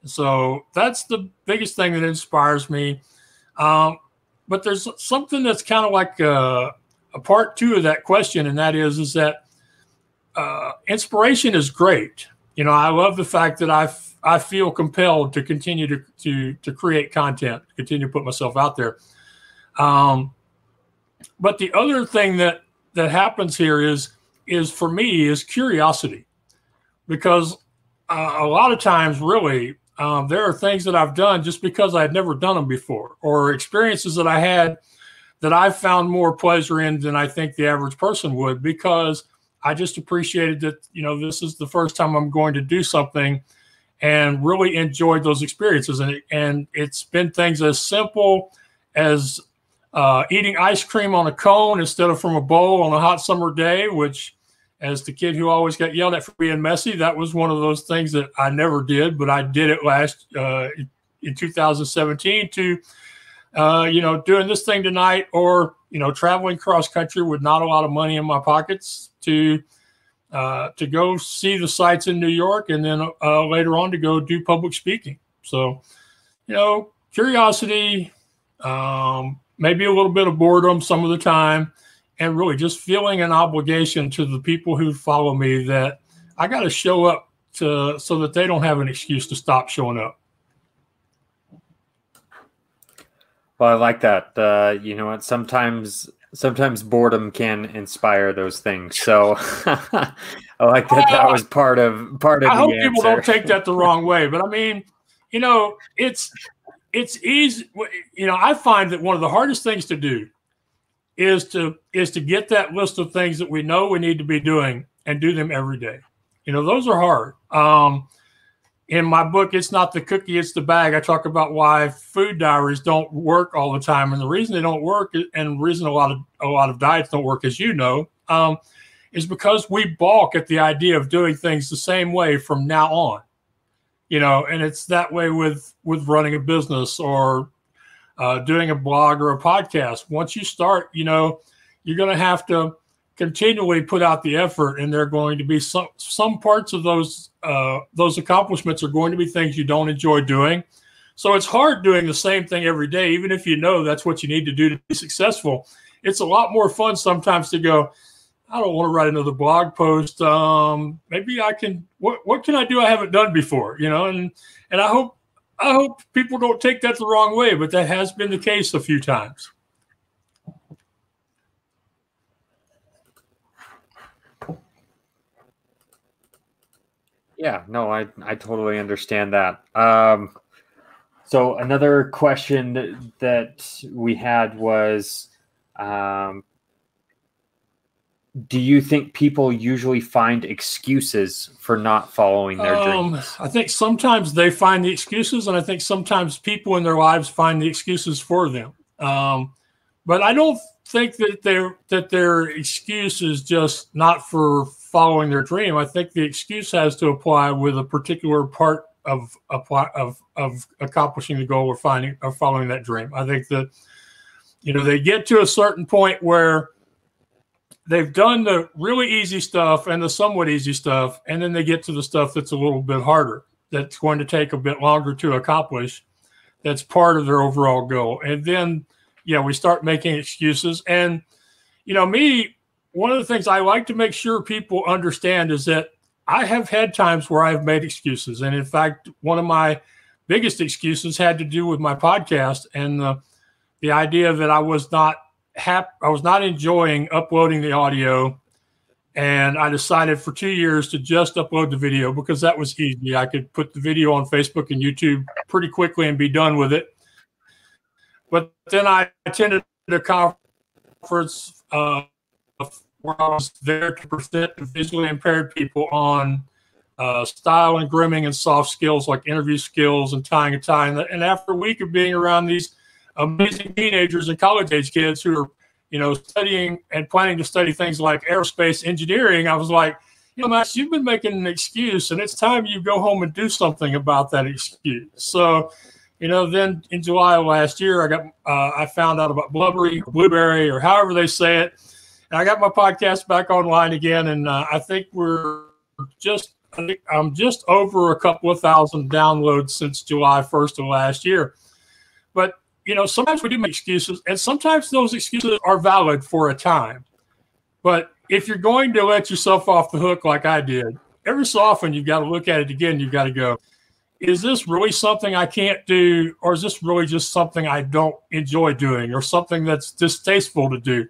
so that's the biggest thing that inspires me um, but there's something that's kind of like uh, a part two of that question, and that is is that uh, inspiration is great. You know, I love the fact that I, f- I feel compelled to continue to, to to create content, continue to put myself out there. Um, but the other thing that that happens here is is for me is curiosity, because uh, a lot of times, really, um, there are things that I've done just because I had never done them before, or experiences that I had that I've found more pleasure in than I think the average person would because I just appreciated that, you know, this is the first time I'm going to do something and really enjoyed those experiences. And, and it's been things as simple as uh, eating ice cream on a cone instead of from a bowl on a hot summer day, which, as the kid who always got yelled at for being messy, that was one of those things that I never did, but I did it last uh, in 2017 to uh, you know, doing this thing tonight or, you know, traveling cross country with not a lot of money in my pockets to uh, to go see the sites in New York and then uh, later on to go do public speaking. So, you know, curiosity, um, maybe a little bit of boredom some of the time, and really just feeling an obligation to the people who follow me that I got to show up to so that they don't have an excuse to stop showing up. Well, I like that. Uh, you know what? Sometimes sometimes boredom can inspire those things. So I like that. That was part of part of. I hope answer. people don't take that the wrong way, but I mean, you know, it's it's easy. You know, I find that one of the hardest things to do is to is to get that list of things that we know we need to be doing and do them every day. You know, those are hard. Um, in my book, it's not the cookie, it's the bag. I talk about why food diaries don't work all the time, and the reason they don't work, and the reason a lot of a lot of diets don't work, as you know, um, is because we balk at the idea of doing things the same way from now on. You know, and it's that way with with running a business or uh, doing a blog or a podcast. Once you start, you know, you're going to have to continually put out the effort, and there are going to be some some parts of those uh, those accomplishments are going to be things you don't enjoy doing. So it's hard doing the same thing every day, even if you know that's what you need to do to be successful. It's a lot more fun sometimes to go. I don't want to write another blog post. Um, maybe I can. What what can I do I haven't done before? You know, and and I hope I hope people don't take that the wrong way, but that has been the case a few times. Yeah, no, I I totally understand that. Um, so another question that we had was, um, do you think people usually find excuses for not following their um, dreams? I think sometimes they find the excuses, and I think sometimes people in their lives find the excuses for them. Um, but I don't think that their that their excuse is just not for following their dream. I think the excuse has to apply with a particular part of apply of of accomplishing the goal or finding or following that dream. I think that you know they get to a certain point where they've done the really easy stuff and the somewhat easy stuff, and then they get to the stuff that's a little bit harder, that's going to take a bit longer to accomplish. That's part of their overall goal, and then yeah, we start making excuses. And, you know, me, one of the things I like to make sure people understand is that I have had times where I've made excuses. And in fact, one of my biggest excuses had to do with my podcast and the, the idea that I was not happy, I was not enjoying uploading the audio. And I decided for two years to just upload the video because that was easy. I could put the video on Facebook and YouTube pretty quickly and be done with it. But then I attended a conference uh, where I was there to present to visually impaired people on uh, style and grooming and soft skills like interview skills and tying a tie. And, and after a week of being around these amazing teenagers and college age kids who are, you know, studying and planning to study things like aerospace engineering, I was like, you know, Max, you've been making an excuse, and it's time you go home and do something about that excuse. So you know, then in July of last year, I got uh, I found out about Blubbery, blueberry or however they say it, and I got my podcast back online again, and uh, I think we're just I think I'm just over a couple of thousand downloads since July 1st of last year. You know, sometimes we do make excuses, and sometimes those excuses are valid for a time. But if you're going to let yourself off the hook like I did, every so often you've got to look at it again. You've got to go, is this really something I can't do, or is this really just something I don't enjoy doing, or something that's distasteful to do?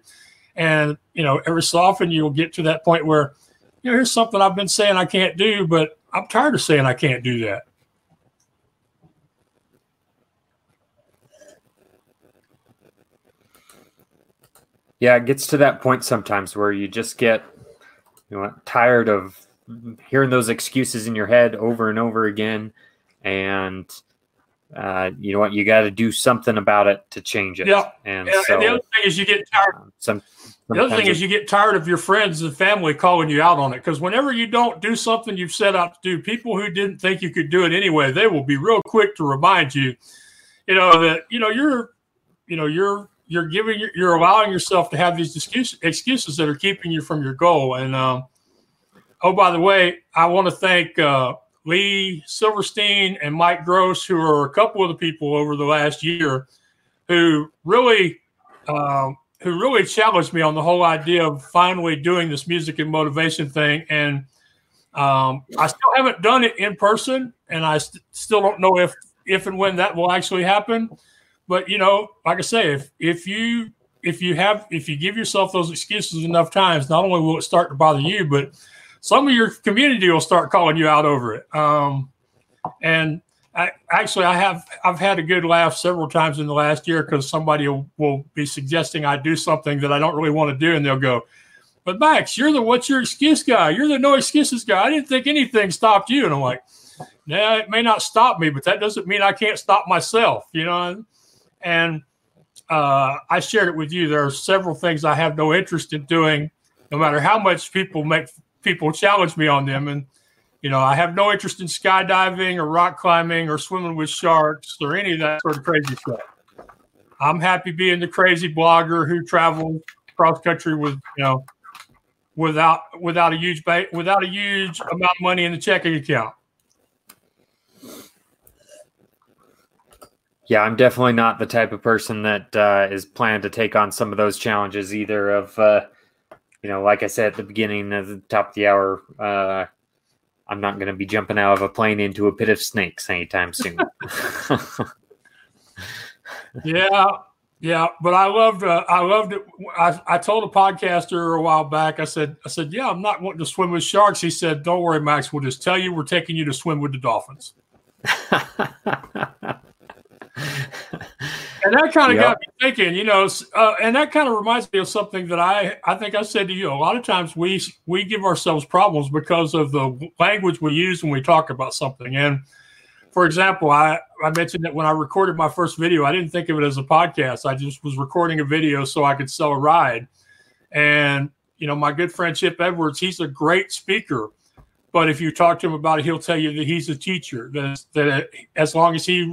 And you know, every so often you'll get to that point where, you know, here's something I've been saying I can't do, but I'm tired of saying I can't do that. Yeah, it gets to that point sometimes where you just get you know tired of hearing those excuses in your head over and over again and uh, you know what? You got to do something about it to change it. Yeah. And, so, and the other thing is you get tired. Um, some, the other thing is you get tired of your friends and family calling you out on it because whenever you don't do something you've set out to do, people who didn't think you could do it anyway, they will be real quick to remind you, you know, that you know you're, you know, you're you're giving you're allowing yourself to have these excuses excuses that are keeping you from your goal. And um, oh, by the way, I want to thank. Uh, Lee Silverstein and Mike Gross, who are a couple of the people over the last year who really um, who really challenged me on the whole idea of finally doing this music and motivation thing. And um, I still haven't done it in person, and I st- still don't know if if and when that will actually happen. But you know, like I say, if if you if you have if you give yourself those excuses enough times, not only will it start to bother you, but some of your community will start calling you out over it. Um, and I, actually, I have I've had a good laugh several times in the last year because somebody will, will, be suggesting I do something that I don't really want to do, and they'll go, "But Max, you're the what's your excuse guy? You're the no excuses guy. I didn't think anything stopped you." And I'm like, "Yeah, it may not stop me, but that doesn't mean I can't stop myself." You know, and uh, I shared it with you. There are several things I have no interest in doing, no matter how much people make people challenge me on them, and you know, I have no interest in skydiving or rock climbing or swimming with sharks or any of that sort of crazy stuff. I'm happy being the crazy blogger who travels cross country with, you know, without without a huge ba- without a huge amount of money in the checking account. Yeah, I'm definitely not the type of person that uh, is planning to take on some of those challenges either. Of uh, you know, like I said at the beginning of the top of the hour, uh, I'm not going to be jumping out of a plane into a pit of snakes anytime soon. yeah, yeah, but I loved uh, I loved it. I, I told a podcaster a while back. I said I said yeah, I'm not wanting to swim with sharks. He said, "Don't worry, Max. We'll just tell you we're taking you to swim with the dolphins." and that kind of yep. got me thinking, you know, uh, and that kind of reminds me of something that I I think I said to you. A lot of times we we give ourselves problems because of the language we use when we talk about something. And for example, I I mentioned that when I recorded my first video, I didn't think of it as a podcast. I just was recording a video so I could sell a ride. And you know, my good friend Chip Edwards, he's a great speaker. But if you talk to him about it, he'll tell you that he's a teacher. That, that as long as he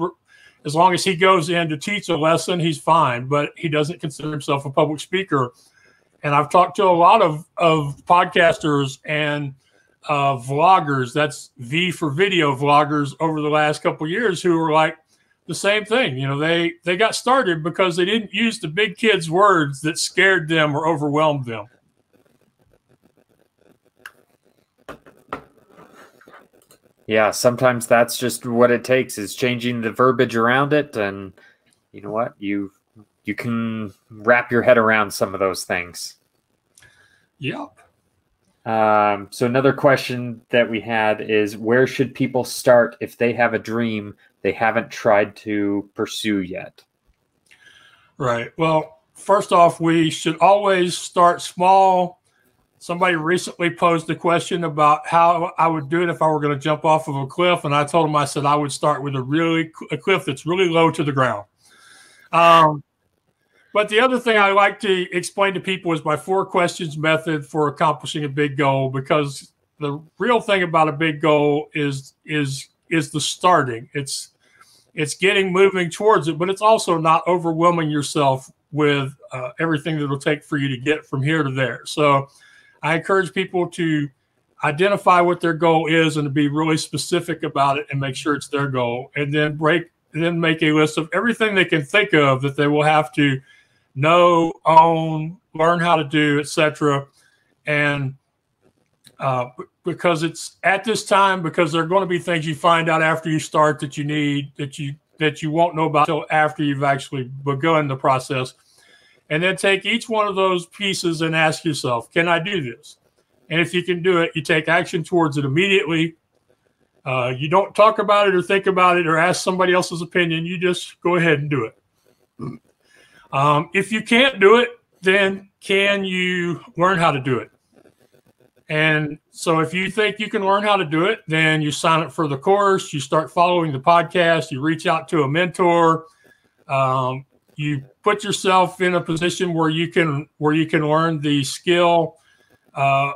as long as he goes in to teach a lesson, he's fine, but he doesn't consider himself a public speaker. And I've talked to a lot of, of podcasters and uh, vloggers, that's V for video vloggers over the last couple years who are like the same thing. You know, they, they got started because they didn't use the big kids' words that scared them or overwhelmed them. Yeah, sometimes that's just what it takes is changing the verbiage around it and you know what? You you can wrap your head around some of those things. Yep. Um, so another question that we had is where should people start if they have a dream they haven't tried to pursue yet? Right. Well, first off, we should always start small somebody recently posed a question about how I would do it if I were going to jump off of a cliff, and I told him I said I would start with a really a cliff that's really low to the ground. Um, but the other thing I like to explain to people is my four questions method for accomplishing a big goal, because the real thing about a big goal is is is the starting. It's it's getting moving towards it, but it's also not overwhelming yourself with uh, everything that it'll take for you to get from here to there. So I encourage people to identify what their goal is and to be really specific about it and make sure it's their goal. And then break then make a list of everything they can think of that they will have to know own learn how to do etc and uh, because it's at this time because there are going to be things you find out after you start that you need that you that you won't know about until after you've actually begun the process and then take each one of those pieces and ask yourself, can I do this? And if you can do it, you take action towards it immediately. Uh, you don't talk about it or think about it or ask somebody else's opinion. You just go ahead and do it. Um, if you can't do it, then can you learn how to do it? And so if you think you can learn how to do it, then you sign up for the course, you start following the podcast, you reach out to a mentor, um, you put yourself in a position where you can where you can learn the skill uh,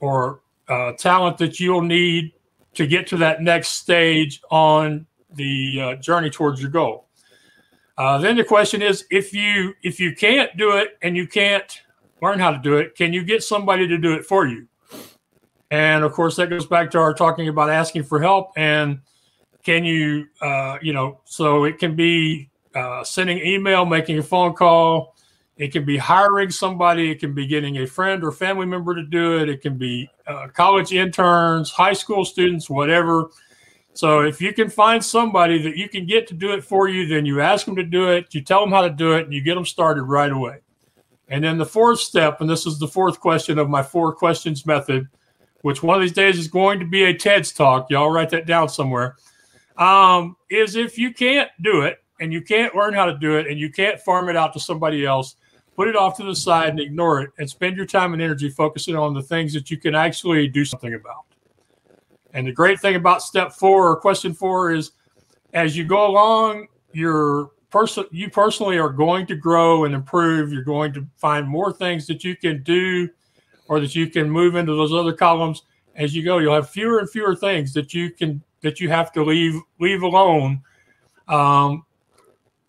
or uh, talent that you'll need to get to that next stage on the uh, journey towards your goal. Uh, then the question is, if you if you can't do it and you can't learn how to do it, can you get somebody to do it for you? And of course, that goes back to our talking about asking for help. And can you, uh, you know, so it can be uh, sending email, making a phone call. It can be hiring somebody. It can be getting a friend or family member to do it. It can be uh, college interns, high school students, whatever. So if you can find somebody that you can get to do it for you, then you ask them to do it. You tell them how to do it, and you get them started right away. And then the fourth step, and this is the fourth question of my four questions method, which one of these days is going to be a TED's talk. Y'all write that down somewhere. Um, is if you can't do it and you can't learn how to do it and you can't farm it out to somebody else, put it off to the side and ignore it and spend your time and energy focusing on the things that you can actually do something about. And the great thing about step four or question four is as you go along, your person you personally are going to grow and improve. You're going to find more things that you can do or that you can move into those other columns as you go. You'll have fewer and fewer things that you can that you have to leave leave alone. Um,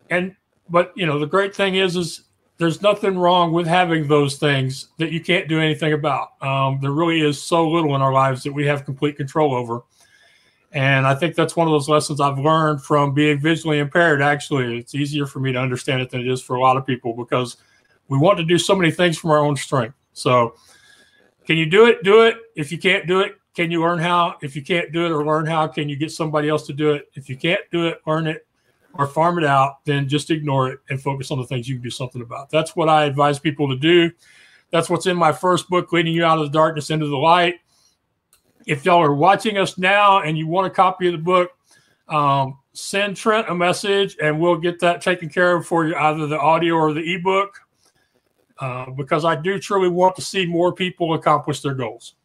and but you know the great thing is is there's nothing wrong with having those things that you can't do anything about. Um, there really is so little in our lives that we have complete control over. And I think that's one of those lessons I've learned from being visually impaired. Actually, it's easier for me to understand it than it is for a lot of people because we want to do so many things from our own strength. So, can you do it? Do it. If you can't do it, can you learn how? If you can't do it or learn how, can you get somebody else to do it? If you can't do it, learn it or farm it out, then just ignore it and focus on the things you can do something about. That's what I advise people to do. That's what's in my first book, Leading You Out of the Darkness into the Light. If y'all are watching us now and you want a copy of the book, um, send Trent a message and we'll get that taken care of for you, either the audio or the ebook, uh, because I do truly want to see more people accomplish their goals.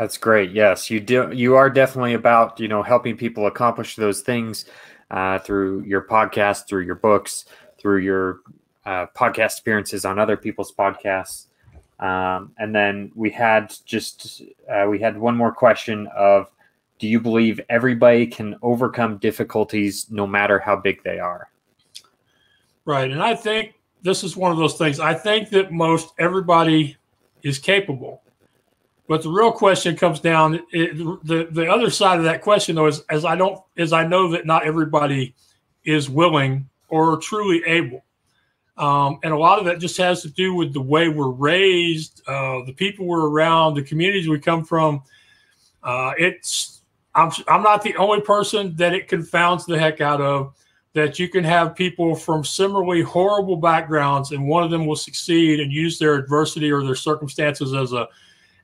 That's great. Yes, you do. You are definitely about you know helping people accomplish those things uh, through your podcast, through your books, through your uh, podcast appearances on other people's podcasts. Um, and then we had just uh, we had one more question of do you believe everybody can overcome difficulties no matter how big they are right and i think this is one of those things i think that most everybody is capable but the real question comes down it, the the other side of that question though is as I don't is I know that not everybody is willing or truly able. Um, and a lot of that just has to do with the way we're raised, uh, the people we're around, the communities we come from. Uh, it's I'm I'm not the only person that it confounds the heck out of that you can have people from similarly horrible backgrounds and one of them will succeed and use their adversity or their circumstances as a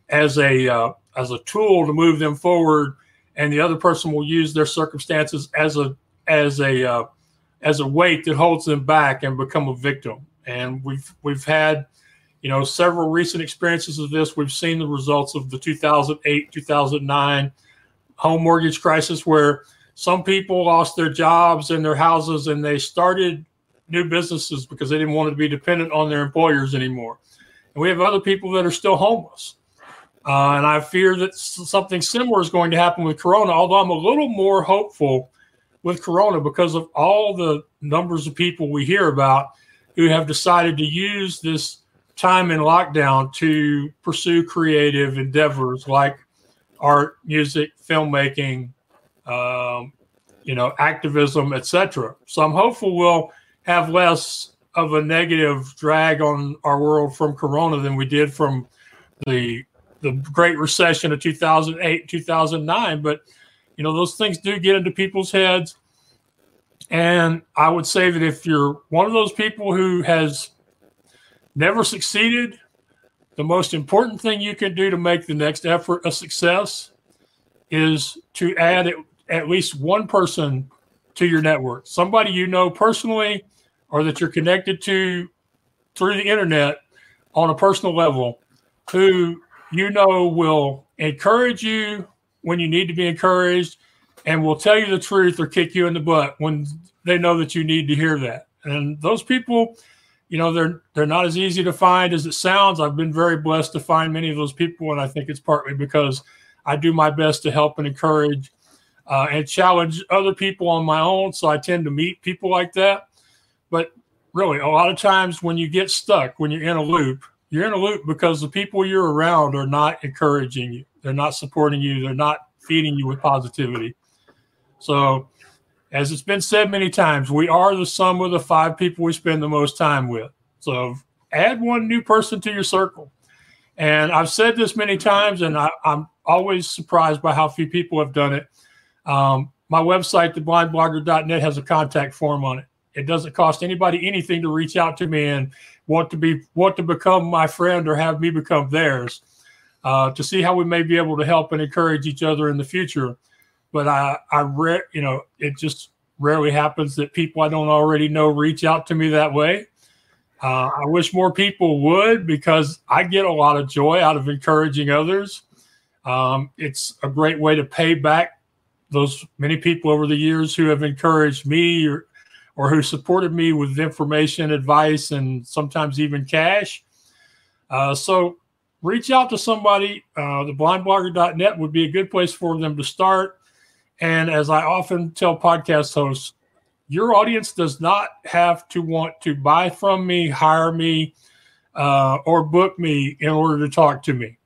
as a uh, as a tool to move them forward, and the other person will use their circumstances as a as a uh, as a weight that holds them back and become a victim. And we've we've had you know several recent experiences of this. We've seen the results of the 2008 2009 home mortgage crisis where some people lost their jobs and their houses and they started new businesses because they didn't want to be dependent on their employers anymore. And we have other people that are still homeless. Uh, and I fear that something similar is going to happen with Corona, although I'm a little more hopeful with Corona because of all the numbers of people we hear about who have decided to use this time in lockdown to pursue creative endeavors like art, music, filmmaking, um, you know, activism, etc. So I'm hopeful we'll have less of a negative drag on our world from Corona than we did from the the Great Recession of 2008, 2009. But, you know, those things do get into people's heads. And I would say that if you're one of those people who has never succeeded, the most important thing you can do to make the next effort a success is to add at least one person to your network, somebody you know personally or that you're connected to through the internet on a personal level who you know will encourage you when you need to be encouraged and will tell you the truth or kick you in the butt when they know that you need to hear that. And those people, you know, they're they're not as easy to find as it sounds. I've been very blessed to find many of those people, and I think it's partly because I do my best to help and encourage uh, and challenge other people on my own. So I tend to meet people like that. But really, a lot of times when you get stuck, when you're in a loop, you're in a loop because the people you're around are not encouraging you. They're not supporting you. They're not feeding you with positivity. So, as it's been said many times, we are the sum of the five people we spend the most time with. So, add one new person to your circle. And I've said this many times, and I, am always surprised by how few people have done it. Um, my website, theblindblogger.net, has a contact form on it. It doesn't cost anybody anything to reach out to me and want to be want to become my friend or have me become theirs uh, to see how we may be able to help and encourage each other in the future. But I, I re- you know, it just rarely happens that people I don't already know reach out to me that way. Uh, I wish more people would because I get a lot of joy out of encouraging others. Um, it's a great way to pay back those many people over the years who have encouraged me or, or who supported me with information, advice, and sometimes even cash. Uh, so reach out to somebody. Uh, the blindblogger.net would be a good place for them to start. And as I often tell podcast hosts, your audience does not have to want to buy from me, hire me, uh, or book me in order to talk to me.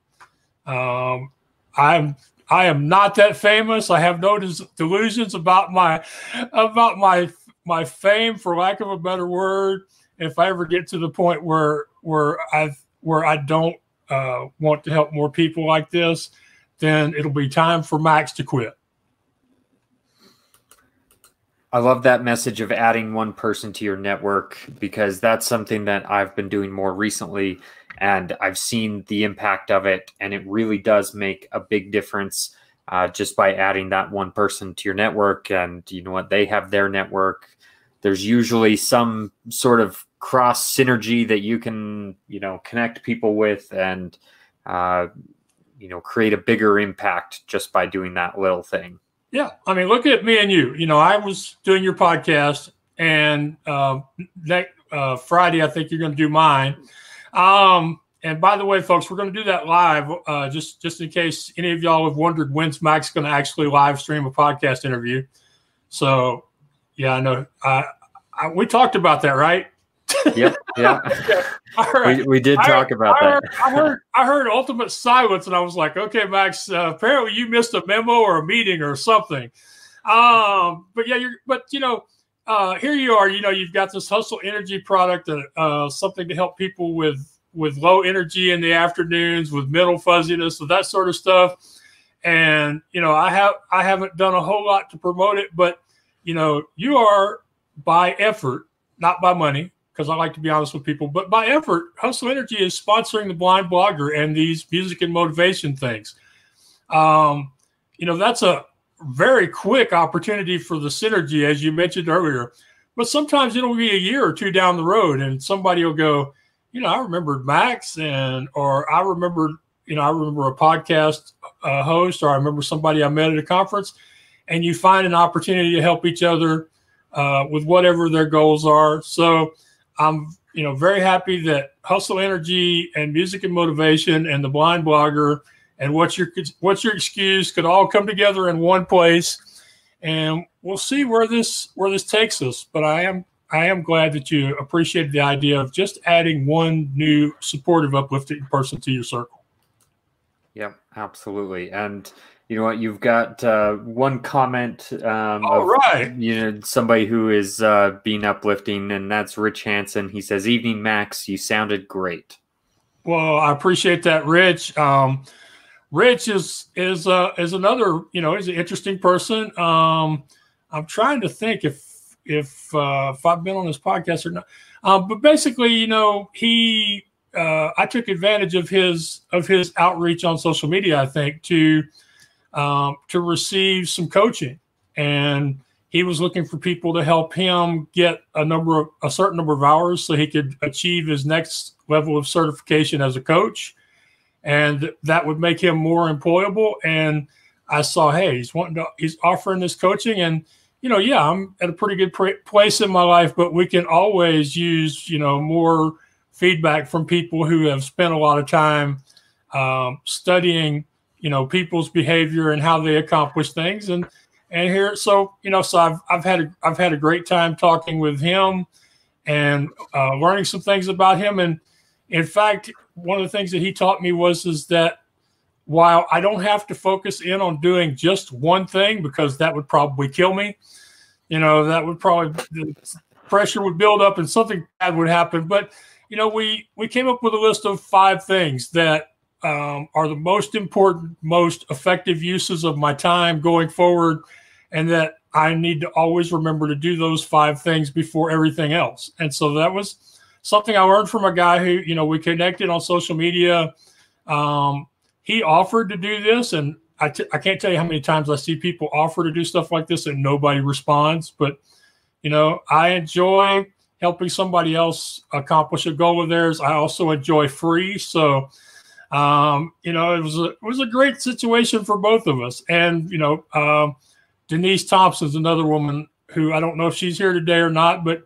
Um, I'm I am not that famous. I have no delusions about my about my my fame, for lack of a better word. If I ever get to the point where where I where I don't uh, want to help more people like this, then it'll be time for Max to quit. I love that message of adding one person to your network because that's something that I've been doing more recently and I've seen the impact of it. And it really does make a big difference uh, just by adding that one person to your network. And you know what? They have their network. There's usually some sort of cross synergy that you can, you know, connect people with and, uh, you know, create a bigger impact just by doing that little thing. Yeah, I mean, look at me and you. You know, I was doing your podcast, and uh, next uh, Friday, I think you're going to do mine. Um, and by the way, folks, we're going to do that live, uh, just just in case any of y'all have wondered when's Max going to actually live stream a podcast interview. So, yeah, I know. I, I, we talked about that, right? Yep. Yeah. All right. We, we did talk I, about I that. Heard, I heard I heard ultimate silence, and I was like, okay, Max. Uh, apparently, you missed a memo or a meeting or something. Um, but yeah, you're. But you know, uh, here you are. You know, you've got this hustle energy product, uh, uh, something to help people with with low energy in the afternoons, with mental fuzziness, with that sort of stuff. And you know, I have I haven't done a whole lot to promote it, but you know, you are by effort, not by money because I like to be honest with people. But by effort, Hustle Energy is sponsoring the Blind Blogger and these music and motivation things. Um, you know, that's a very quick opportunity for the synergy, as you mentioned earlier. But sometimes it'll be a year or two down the road, and somebody will go, you know, I remembered Max, and or I remember, you know, I remember a podcast uh, host, or I remember somebody I met at a conference, and you find an opportunity to help each other uh, with whatever their goals are. So I'm you know very happy that Hustle Energy and Music and Motivation and the Blind Blogger and what's your what's your excuse could all come together in one place, and we'll see where this where this takes us. But I am I am glad that you appreciated the idea of just adding one new supportive, uplifting person to your circle. Yep, absolutely, and you know what? You've got uh, one comment. Um, All of, right. You know, somebody who is uh, being uplifting, and that's Rich Hanson. He says, "Evening, Max. You sounded great." Well, I appreciate that, Rich. Um, Rich is is uh, is another. You know, he's an interesting person. Um, I'm trying to think if if uh, if I've been on this podcast or not. Um, but basically, you know, he uh, I took advantage of his of his outreach on social media. I think to um, to receive some coaching. And he was looking for people to help him get a number of a certain number of hours so he could achieve his next level of certification as a coach. And that would make him more employable. And I saw, hey, he's wanting to, he's offering this coaching. And, you know, yeah, I'm at a pretty good pr- place in my life, but we can always use, you know, more feedback from people who have spent a lot of time um, studying you know people's behavior and how they accomplish things and and here so you know so I've I've had a I've had a great time talking with him and uh, learning some things about him and in fact, one of the things that he taught me was is that while I don't have to focus in on doing just one thing because that would probably kill me, you know, that would probably pressure would build up and something bad would happen. But you know, we we came up with a list of five things that um, are the most important, most effective uses of my time going forward, and that I need to always remember to do those five things before everything else. And so that was something I learned from a guy who, you know, we connected on social media. Um, he offered to do this, and I t- I can't tell you how many times I see people offer to do stuff like this and nobody responds. But you know, I enjoy helping somebody else accomplish a goal of theirs. I also enjoy free, so um, you know, it was a it was a great situation for both of us. And you know, um, Denise Thompson's another woman who I don't know if she's here today or not, but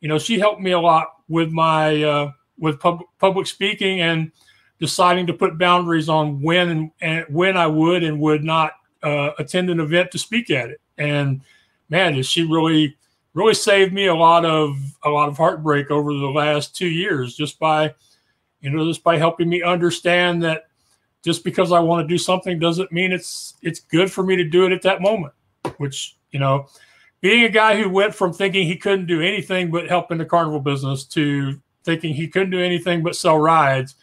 you know, she helped me a lot with my uh, with pub- public speaking and deciding to put boundaries on when and, when I would and would not uh, attend an event to speak at it. And man, she really really saved me a lot of a lot of heartbreak over the last two years just by you know just by helping me understand that just because I want to do something doesn't mean it's it's good for me to do it at that moment. Which you know, being a guy who went from thinking he couldn't do anything but help in the carnival business to thinking he couldn't do anything but sell rides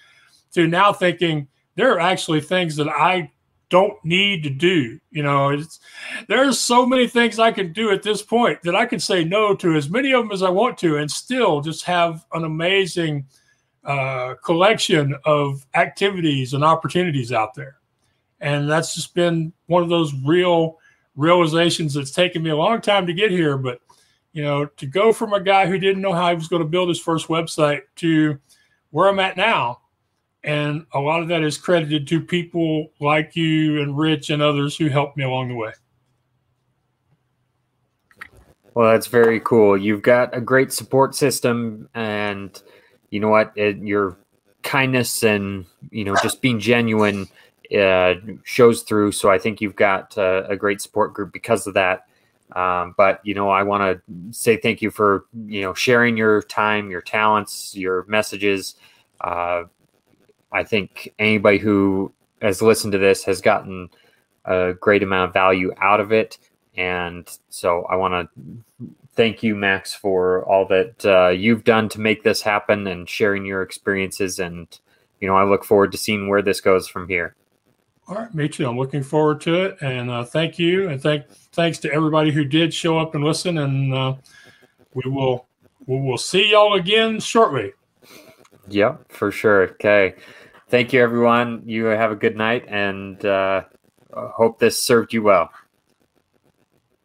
to now thinking there are actually things that I don't need to do. You know, it's there's so many things I can do at this point that I can say no to as many of them as I want to, and still just have an amazing uh, collection of activities and opportunities out there. And that's just been one of those real realizations that's taken me a long time to get here. But you know, to go from a guy who didn't know how he was going to build his first website to where I'm at now and a lot of that is credited to people like you and Rich and others who helped me along the way. Well, that's very cool. You've got a great support system, and you know what? It, your kindness and you know just being genuine uh, shows through. So I think you've got uh, a great support group because of that. Um, but you know, I want to say thank you for you know sharing your time, your talents, your messages. Uh, I think anybody who has listened to this has gotten a great amount of value out of it. And so I want to thank you, Max, for all that uh, you've done to make this happen and sharing your experiences. And, you know, I look forward to seeing where this goes from here. All right, me too. I'm looking forward to it. And uh, thank you. And thank thanks to everybody who did show up and listen. And uh, we will we will see y'all again shortly. Yep, for sure. Okay thank you, everyone. You have a good night, and uh, hope this served you well.